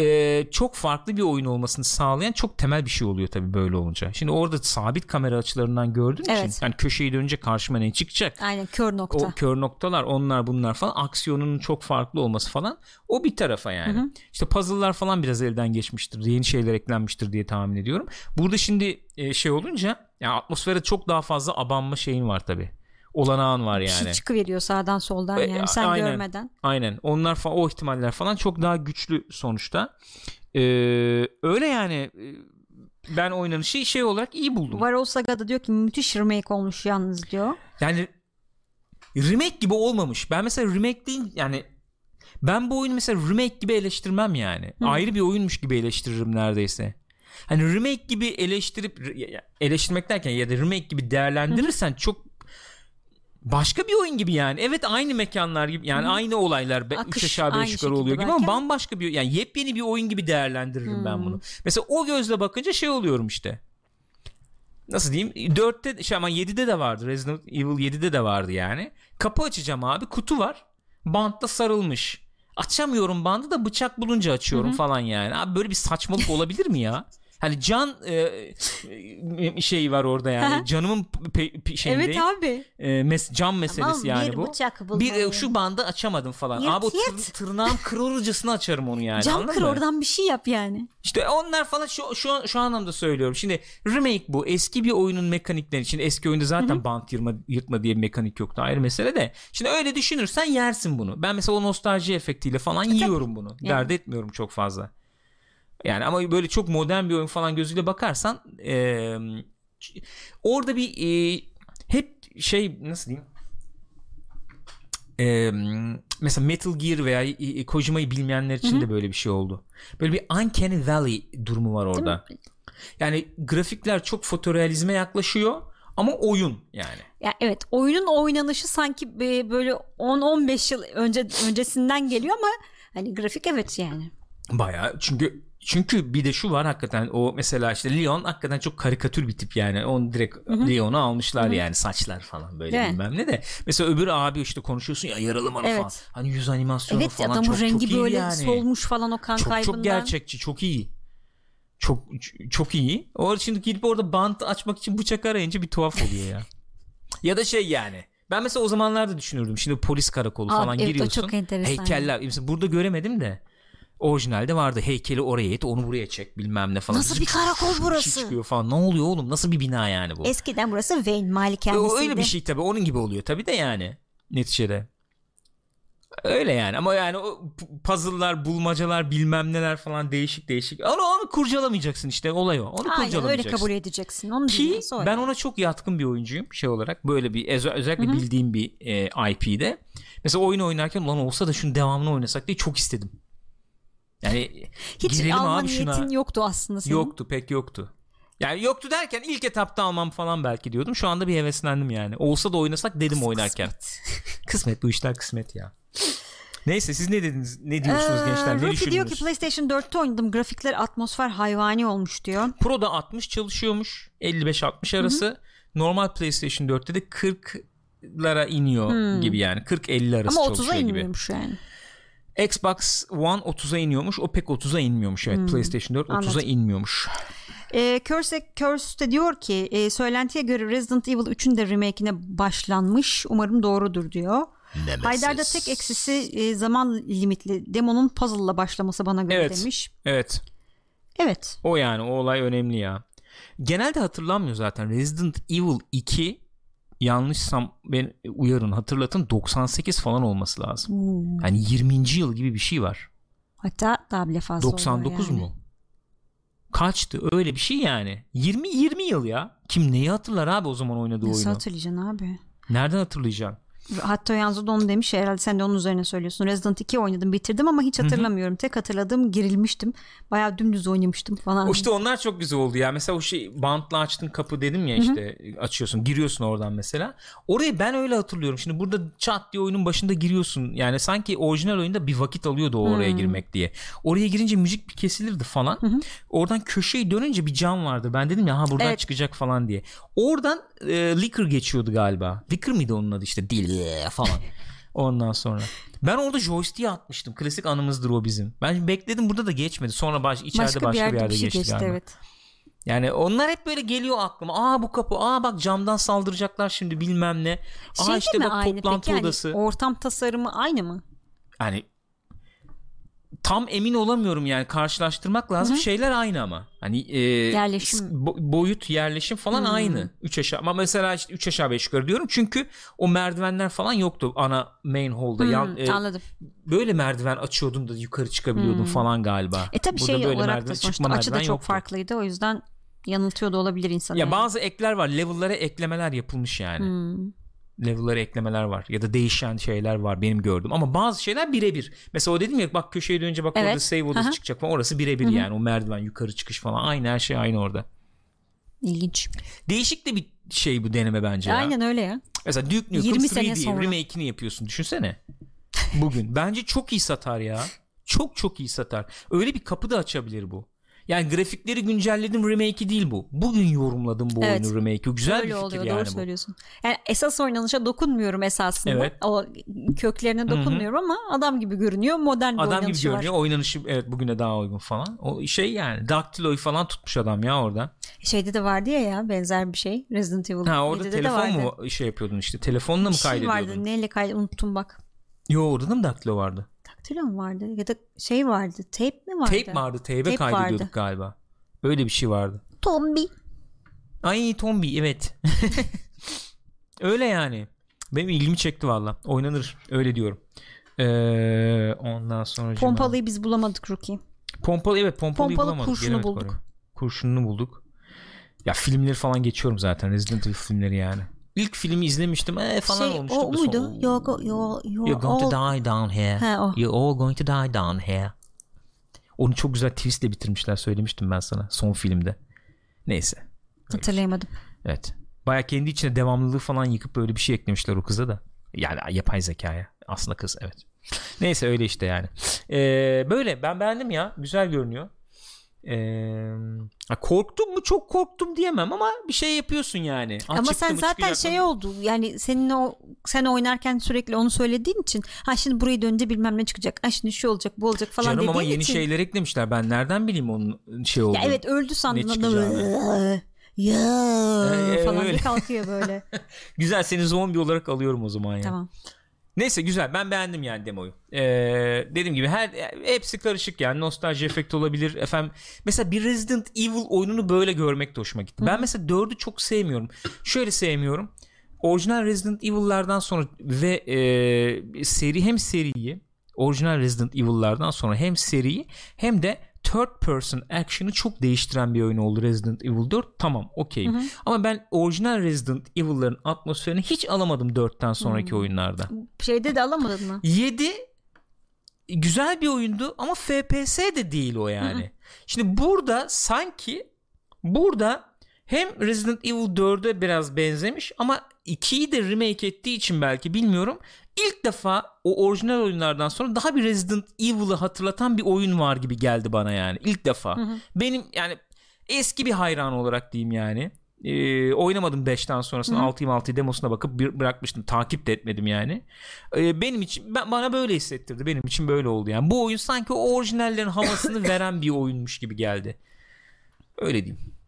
e, çok farklı bir oyun olmasını sağlayan çok temel bir şey oluyor tabii böyle olunca. Şimdi orada sabit kamera açılarından gördüğün Evet. için yani köşeyi dönünce karşıma ne çıkacak? Aynen kör nokta. O kör noktalar onlar bunlar falan aksiyonunun çok farklı olması falan o bir tarafa yani. İşte puzzle'lar falan biraz elden geçmiştir. Yeni şeyler eklenmiştir diye tahmin ediyorum. Burada şimdi e, şey olunca ya atmosfere çok daha fazla abanma şeyin var tabi. Olanağın var Bir yani. şey çıkıveriyor sağdan soldan E, yani sen aynen. görmeden. Aynen. Onlar falan o ihtimaller falan çok daha güçlü sonuçta. Ee, öyle yani e, ben oynanışı şey olarak iyi buldum. Varol Saga'da diyor ki müthiş remake olmuş yalnız diyor. Yani remake gibi olmamış. Ben mesela remake değil yani ben bu oyunu mesela remake gibi eleştirmem yani. Ayrı bir oyunmuş gibi eleştiririm neredeyse. Hani remake gibi eleştirip eleştirmek derken ya da remake gibi değerlendirirsen çok başka bir oyun gibi yani. Evet aynı mekanlar gibi yani aynı olaylar be- Akış üç aşağı beş yukarı oluyor şekilde gibi ama belki. bambaşka bir yani yepyeni bir oyun gibi değerlendiririm ben bunu. Mesela o gözle bakınca şey oluyorum işte. Nasıl diyeyim? 4'te şey ama 7'de de vardı. Resident Evil 7'de de vardı yani. Kapı açacağım abi kutu var. Bantla sarılmış. Açamıyorum bandı da bıçak bulunca açıyorum falan yani. Abi böyle bir saçmalık olabilir mi ya Hani can e, şey var orada yani. Canımın pe, pe, şeyinde. Evet abi. E, mes, can meselesi Tamam, yani bir bu. bıçak Bir e, şu bandı açamadım falan. Yırt, Abi o tır- tırnağım kırılırcasına açarım onu yani. Anladın kır oradan bir şey yap yani. İşte onlar falan şu şu şu anlamda söylüyorum. Şimdi remake bu. Eski bir oyunun mekanikleri için eski oyunda zaten bant yırma, yırtma diye bir mekanik yoktu. Ayrı mesele de. Şimdi öyle düşünürsen yersin bunu. Ben mesela o nostalji efektiyle falan yiyorum bunu. Yani. Dert etmiyorum çok fazla. Yani ama böyle çok modern bir oyun falan gözüyle bakarsan eee, orada bir eee, hep şey nasıl diyeyim Eee, mesela Metal Gear veya e, Kojima'yı bilmeyenler için de böyle bir şey oldu. Böyle bir Uncanny Valley durumu var orada. Yani grafikler çok fotorealizme yaklaşıyor ama oyun yani. Ya evet oyunun oynanışı sanki böyle 10-15 yıl önce öncesinden geliyor ama hani grafik evet yani. Bayağı çünkü çünkü bir de şu var hakikaten o mesela işte Leon hakikaten çok karikatür bir tip yani. Onu direkt Leon'u almışlar yani saçlar falan böyle mi? bilmem ne de. Mesela öbür abi işte konuşuyorsun ya yaralı manı Evet. falan. Hani yüz animasyonu Evet falan adamın çok rengi çok iyi böyle yani. solmuş falan o kan çok kaybından. çok gerçekçi çok iyi çok çok iyi o şimdi gidip orada bant açmak için bıçak arayınca bir tuhaf oluyor ya ya da şey yani ben mesela o zamanlarda düşünürdüm şimdi polis karakolu Abi falan evet, o giriyorsun çok enteresan heykeller mesela burada göremedim de orijinalde vardı heykeli oraya et onu buraya çek bilmem ne falan Nasıl bir karakol burası? çıkıyor falan ne oluyor oğlum nasıl bir bina yani bu Eskiden burası Wayne malikanesiydi. öyle bir şey tabii onun gibi oluyor tabii de yani neticede Öyle yani ama yani o puzzle'lar, bulmacalar, bilmem neler falan değişik değişik. Onu, onu kurcalamayacaksın işte olay o. Onu Aynen öyle kurcalamayacaksın. kabul edeceksin. Onu Ki o ben ona çok yatkın bir oyuncuyum şey olarak. Böyle bir özel- özellikle bildiğim bir e, IP'de. Mesela oyun oynarken ulan olsa da şunun devamını oynasak diye çok istedim. Yani Hiç alma abi şuna. niyetin yoktu aslında senin. Yoktu pek yoktu. Yani yoktu derken ilk etapta almam falan belki diyordum. Şu anda bir heveslendim yani. Olsa da oynasak dedim oynarken. Kısmet. Kısmet bu işler kısmet ya. Neyse siz ne dediniz? Ne diyorsunuz Ee, gençler? Ne Ruki diyor ki PlayStation 4'te oynadım. Grafikler atmosfer hayvani olmuş diyor. Pro'da 60 çalışıyormuş. 55-60 arası. Normal PlayStation 4'te de 40'lara iniyor gibi yani. 40-50 arası Ama 30'a çalışıyor gibi. inmiyormuş yani. Xbox One 30'a iniyormuş. O pek 30'a inmiyormuş. Evet PlayStation 4 30'a Anladım. inmiyormuş. E, Curse, Curse de diyor ki e, söylentiye göre Resident Evil 3'ün de remake'ine başlanmış. Umarım doğrudur diyor. Haydar'da tek eksisi e, zaman limitli demonun puzzle'la başlaması bana göre Evet. demiş. Evet. Evet. O yani o olay önemli ya. Genelde hatırlanmıyor zaten. Resident Evil 2 yanlışsam ben uyarın hatırlatın 98 falan olması lazım. Hmm. Yani 20. yıl gibi bir şey var. Hatta daha bile fazla oluyor 99 yani. mu? Kaçtı öyle bir şey yani. 20 20 yıl ya. Kim neyi hatırlar abi o zaman oynadığı Nasıl oyunu? hatırlayacaksın abi? Nereden hatırlayacaksın? Hatta Yanzu da onu demiş herhalde sen de onun üzerine söylüyorsun. Resident 2 oynadım bitirdim ama hiç hatırlamıyorum. Tek hatırladığım gerilmiştim. Bayağı dümdüz oynamıştım falan. O işte onlar çok güzel oldu ya. Mesela o şey bantla açtın kapı dedim ya işte açıyorsun giriyorsun oradan mesela. Orayı ben öyle hatırlıyorum. Şimdi burada çat diye oyunun başında giriyorsun. Yani sanki orijinal oyunda bir vakit alıyordu o oraya girmek diye. Oraya girince müzik bir kesilirdi falan. Oradan köşeyi dönünce bir cam vardı. Ben dedim ya ha buradan Evet. çıkacak falan diye. Oradan e, Licker geçiyordu galiba. Licker mıydı onun adı işte? Dil falan. Ondan sonra. Ben orada joystick'i atmıştım. Klasik anımızdır o bizim. Ben bekledim burada da geçmedi. Sonra baş, içeride başka, başka, bir yerde, bir şey geçti, geçti galiba. evet. Yani onlar hep böyle geliyor aklıma. Aa bu kapı. Aa bak camdan saldıracaklar şimdi bilmem ne. Aa Şey işte bak aynı toplantı peki? Yani odası. ortam tasarımı aynı mı? Yani tam emin olamıyorum yani karşılaştırmak lazım. Şeyler aynı ama. Hani e, Yerleşim. bo- boyut, yerleşim falan aynı. 3 aşağı ama mesela işte 3 aşağı 5 yukarı diyorum. Çünkü o merdivenler falan yoktu ana main hall'da. Hmm, Yan- e, anladım. böyle merdiven açıyordun da yukarı çıkabiliyordun falan galiba. E tabii Burada şey böyle olarak merdiven- da sonuçta açı da çok yoktu. farklıydı. O yüzden yanıltıyor da olabilir insan. Ya yani. bazı ekler var. Level'lara eklemeler yapılmış yani. Hmm. Level'lara eklemeler var ya da değişen şeyler var benim gördüm ama bazı şeyler birebir. Mesela o dedim ya bak köşeye dönünce bak Evet. orada save odası çıkacak falan orası birebir yani o merdiven yukarı çıkış falan aynı her şey aynı orada. İlginç. Değişik de bir şey bu deneme bence ya. Aynen öyle ya. Mesela Duke Nukem 20 sene 3D sonra. remake'ini yapıyorsun düşünsene. Bugün bence çok iyi satar ya. Çok çok iyi satar. Öyle bir kapı da açabilir bu. Yani grafikleri güncelledim remake'i değil bu. Bugün yorumladım bu Evet. oyunu remake'i. Güzel Öyle bir fikir oluyor yani doğru bu. söylüyorsun. Yani esas oynanışa dokunmuyorum esasında. Evet. O köklerine dokunmuyorum ama adam gibi görünüyor. Modern bir Adam gibi görünüyor. var. Oynanışı evet bugüne daha uygun falan. O şey yani Daktilo'yu falan tutmuş adam ya orada. Şeyde de vardı ya ya benzer bir şey. Resident Evil Ha orada 7'de de telefon mu şey yapıyordun işte. Telefonla mı Bir şey kaydediyordun? vardı. Neyle kaydı unuttum bak. Yo orada da mı Daktilo vardı? Daktilo mu vardı? Ya da şey vardı. Tape mi vardı? Tape vardı. Tape'e Tape kaydediyorduk vardı. galiba. Öyle bir şey vardı. Tombi. Ay Tombi evet. Öyle yani. Benim ilgimi çekti valla. Oynanır. Öyle diyorum. Ee, ondan sonra Pompalıyı biz bulamadık Rookie. Pompalı evet pompalıyı Pompalı bulamadık. kurşunu bulduk. oraya. Kurşununu bulduk. Ya filmleri falan geçiyorum zaten. Resident Evil filmleri yani. İlk filmi izlemiştim. Ee, falan şey, olmuştu. o muydu? sonra- You're, go, you're, you're, You're going to all- die down here. Ha, o. You're all going to die down here. Onu çok güzel twistle bitirmişler söylemiştim ben sana son filmde. Neyse. Hatırlayamadım. Evet. Baya kendi içine devamlılığı falan yıkıp böyle bir şey eklemişler o kıza da. Yani yapay zekaya. Aslında kız evet. Neyse öyle işte yani. Ee, böyle ben beğendim ya. Güzel görünüyor. Ee, korktum mu çok korktum diyemem ama bir şey yapıyorsun yani. Ha, Ama sen zaten şey oldu yani senin o sen oynarken sürekli onu söylediğin için ha şimdi burayı dönünce bilmem ne çıkacak. Ha şimdi şu olacak bu olacak falan Canım ama yeni için. şeyler eklemişler. Ben nereden bileyim onun şey olduğunu. Ya evet öldü sandın Ne adam çıkacağını. ya Ee, falan öyle. bir kalkıyor böyle. Güzel seni zombi olarak alıyorum o zaman ya. tamam. Neyse güzel ben beğendim yani demoyu. Ee, dediğim gibi her hepsi karışık yani nostalji efekti olabilir. Efendim mesela bir Resident Evil oyununu böyle görmek de hoşuma gitti. Ben mesela 4'ü çok sevmiyorum. Şöyle sevmiyorum. Orijinal Resident Evil'lardan sonra ve e, seri hem seriyi orijinal Resident Evil'lardan sonra hem seriyi hem de third person action'ı çok değiştiren bir oyun oldu Resident Evil 4. Tamam okey. Ama ben orijinal Resident Evil'ların atmosferini hiç alamadım 4'ten sonraki oyunlarda. Şeyde de alamadın mı? 7 güzel bir oyundu ama FPS de değil o yani. Şimdi burada sanki burada hem Resident Evil 4'e biraz benzemiş ama 2'yi de remake ettiği için belki bilmiyorum. İlk defa o orijinal oyunlardan sonra daha bir Resident Evil'ı hatırlatan bir oyun var gibi geldi bana yani. İlk defa. Benim yani eski bir hayran olarak diyeyim yani. Ee, oynamadım 5'ten sonrasında 6'yı 6'yı demosuna bakıp bir, bırakmıştım. Takip de etmedim yani. Ee, benim için ben, bana böyle hissettirdi. Benim için böyle oldu yani. Bu oyun sanki o orijinallerin havasını veren bir oyunmuş gibi geldi. Öyle diyeyim.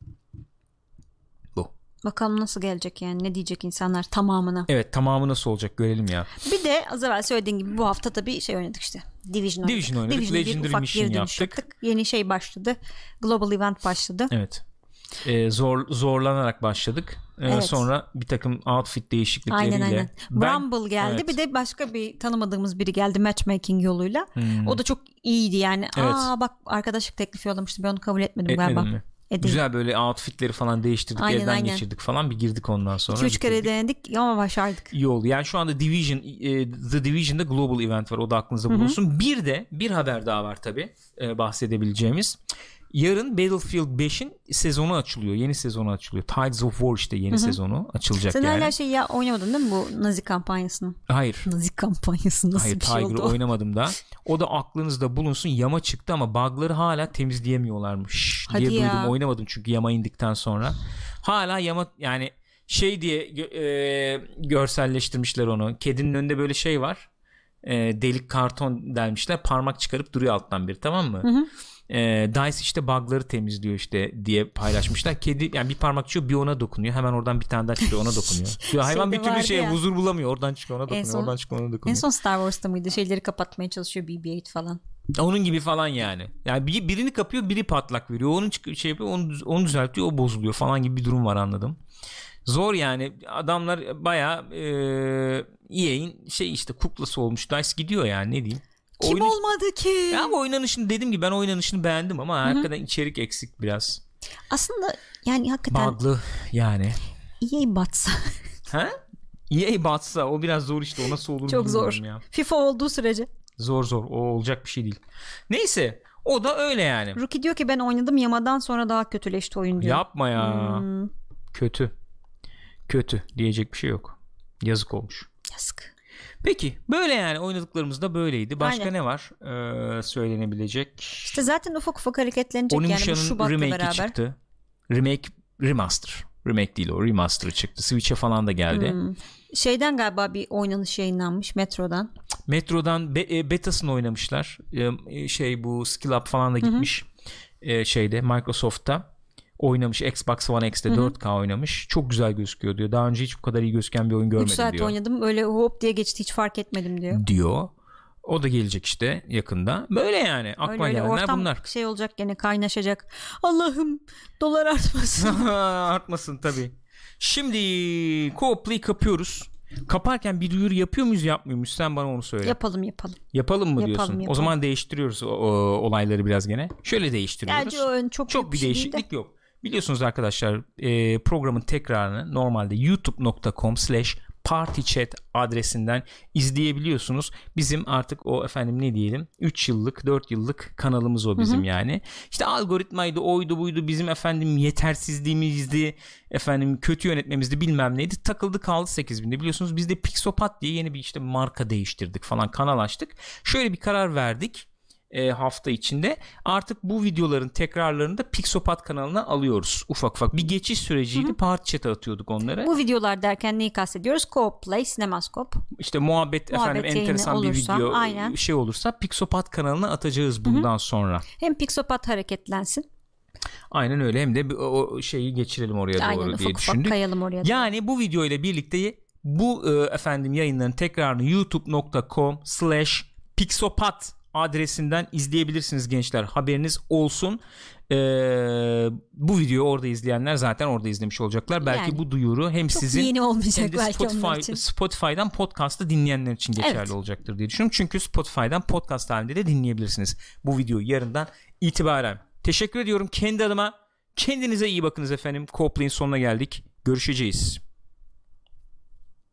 Bakalım nasıl gelecek yani ne diyecek insanlar tamamına. Evet tamamı nasıl olacak görelim ya. Bir de az evvel söylediğin gibi bu hafta tabii şey oynadık işte. Division oynadık. Division oynadık, Division'a bir Legendary ufak Mission geri yaptık. yaptık. Yeni şey başladı. Global Event başladı. Evet. Ee, zor zorlanarak başladık. Ee, Evet. Sonra bir takım outfit değişiklikleriyle. Aynen aynen. Ben- Rumble geldi Evet. bir de başka bir tanımadığımız biri geldi matchmaking yoluyla. Hmm. O da çok iyiydi yani. Evet. Aa bak arkadaşlık teklifi yollamıştı ben onu kabul etmedim Etmedin galiba. mi? Edeyim. Güzel böyle outfitleri falan değiştirdik Aynen, elden aynen. geçirdik falan bir girdik ondan sonra. 2-3 kere denedik ama başardık. iyi oldu. Yani şu anda Division e, The Division'da Global Event var. O da aklınızda bulunsun. Bir de bir haber daha var tabi bahsedebileceğimiz. Yarın Battlefield 5'in sezonu açılıyor. Yeni sezonu açılıyor. Tides of War işte yeni sezonu açılacak Sen yani. hala şey ya oynamadın değil mi bu Nazi kampanyasını? Hayır. Nazi kampanyası nasıl Hayır bir şey Tiger'ı oldu? o? oynamadım da. O da aklınızda bulunsun. Yama çıktı ama bug'ları hala temizleyemiyorlarmış Hadi diye ya. duydum. Oynamadım çünkü yama indikten sonra. Hala yama yani şey diye e, görselleştirmişler onu. Kedinin önünde böyle şey var. E, delik karton delmişler. Parmak çıkarıp duruyor alttan bir tamam mı? E, Dice işte bug'ları temizliyor işte diye paylaşmışlar. Kedi yani bir parmak çıkıyor bir ona dokunuyor. Hemen oradan bir tane daha çıkıyor ona dokunuyor. Diyor, hayvan Şeyde bir türlü vardı şey ya. huzur bulamıyor. Oradan çıkıyor ona dokunuyor. son- oradan çıkıyor ona En dokunuyor. son Star Wars'ta mıydı? Şeyleri kapatmaya çalışıyor BB-8 falan. Onun gibi falan yani. Yani bir, birini kapıyor biri patlak veriyor. Onun şey yapıyor onu, onu düzeltiyor o bozuluyor falan gibi bir durum var anladım. Zor yani adamlar baya e, EA'in şey işte kuklası olmuş. Dice gidiyor yani ne diyeyim. Kim Oyunu- olmadı ki? Ama oynanışını dediğim gibi ben oynanışını beğendim ama hakikaten içerik eksik biraz. Aslında yani hakikaten Bug'lı yani. EA batsa. Ha? EA batsa o biraz zor işte o nasıl olur Çok zor. Ya. FIFA olduğu sürece. Zor zor o olacak bir şey değil. Neyse o da öyle yani. Rookie diyor ki ben oynadım Yama'dan sonra daha kötüleşti oyun diyor. Yapma ya. Hmm, Kötü. Kötü diyecek bir şey yok. Yazık olmuş. yazık. Peki böyle yani oynadıklarımız da böyleydi. Başka Aynen. ne var ee, söylenebilecek? İşte zaten ufak ufak hareketlenecek yani bu Onimusha'nın Şubat'la remake'i beraber. çıktı. Remake remaster. Remake değil o remaster çıktı. Switch'e falan da geldi. Hmm. Şeyden galiba bir oynanış yayınlanmış Metro'dan. Metro'dan be- e, betasını oynamışlar. E, şey bu Skill Up falan da gitmiş. E, şeyde Microsoft'ta oynamış. Xbox One X'te 4K oynamış. Çok güzel gözüküyor diyor. Daha önce hiç bu kadar iyi gözüken bir oyun 3 görmedim saat diyor. oynadım öyle hop diye geçti hiç fark etmedim diyor. diyor. O da gelecek işte yakında. Böyle yani aklıma Öyle öyle gelenler ortam bunlar. şey olacak gene kaynaşacak. Allah'ım dolar artmasın. Artmasın tabii. Şimdi co-play kapıyoruz. Kaparken bir duyuru yapıyor muyuz yapmıyor muyuz? Sen bana onu söyle. yapalım yapalım. yapalım mı Yapalım, diyorsun? O yapalım. zaman değiştiriyoruz o, o- olayları biraz gene. Şöyle değiştiriyoruz. Gerçi o ön çok, Çok bir şey değil de. değişiklik yok. Biliyorsunuz arkadaşlar e, programın tekrarını normalde youtube.com slash partychat adresinden izleyebiliyorsunuz. Bizim artık o efendim ne diyelim 3 yıllık 4 yıllık kanalımız o bizim yani. İşte algoritmaydı oydu buydu bizim efendim yetersizliğimizdi efendim kötü yönetmemizdi bilmem neydi takıldı kaldı 8000'de biliyorsunuz biz de Pixopat diye yeni bir işte marka değiştirdik falan kanal açtık. Şöyle bir karar verdik e, hafta içinde artık bu videoların tekrarlarını da Pixopat kanalına alıyoruz ufak ufak bir geçiş süreciydi party chat'e atıyorduk onları Bu videolar derken neyi kastediyoruz? Co-op Play, Sinemaskop. işte muhabbet, Muhabbet efendim enteresan bir olursa, video aynen. şey olursa Pixopat kanalına atacağız bundan sonra Hem Pixopat hareketlensin. aynen öyle hem de bir- o o şeyi geçirelim oraya Aynen doğru ufak diye ufak düşündük kayalım oraya. yani bu video ile birlikte bu e, efendim yayınların tekrarını youtube.com slash pixopat adresinden izleyebilirsiniz gençler haberiniz olsun Ee, bu videoyu orada izleyenler zaten orada izlemiş olacaklar belki Yani. bu duyuru hem sizin yeni olmayacak hem de Spotify, için. Spotify'dan podcast'ı dinleyenler için geçerli Evet. olacaktır diye düşünüyorum. Çünkü Spotify'dan podcast halinde de dinleyebilirsiniz bu videoyu yarından itibaren. Teşekkür ediyorum kendi adıma. Kendinize iyi bakınız efendim. Coplay'in sonuna geldik. Görüşeceğiz.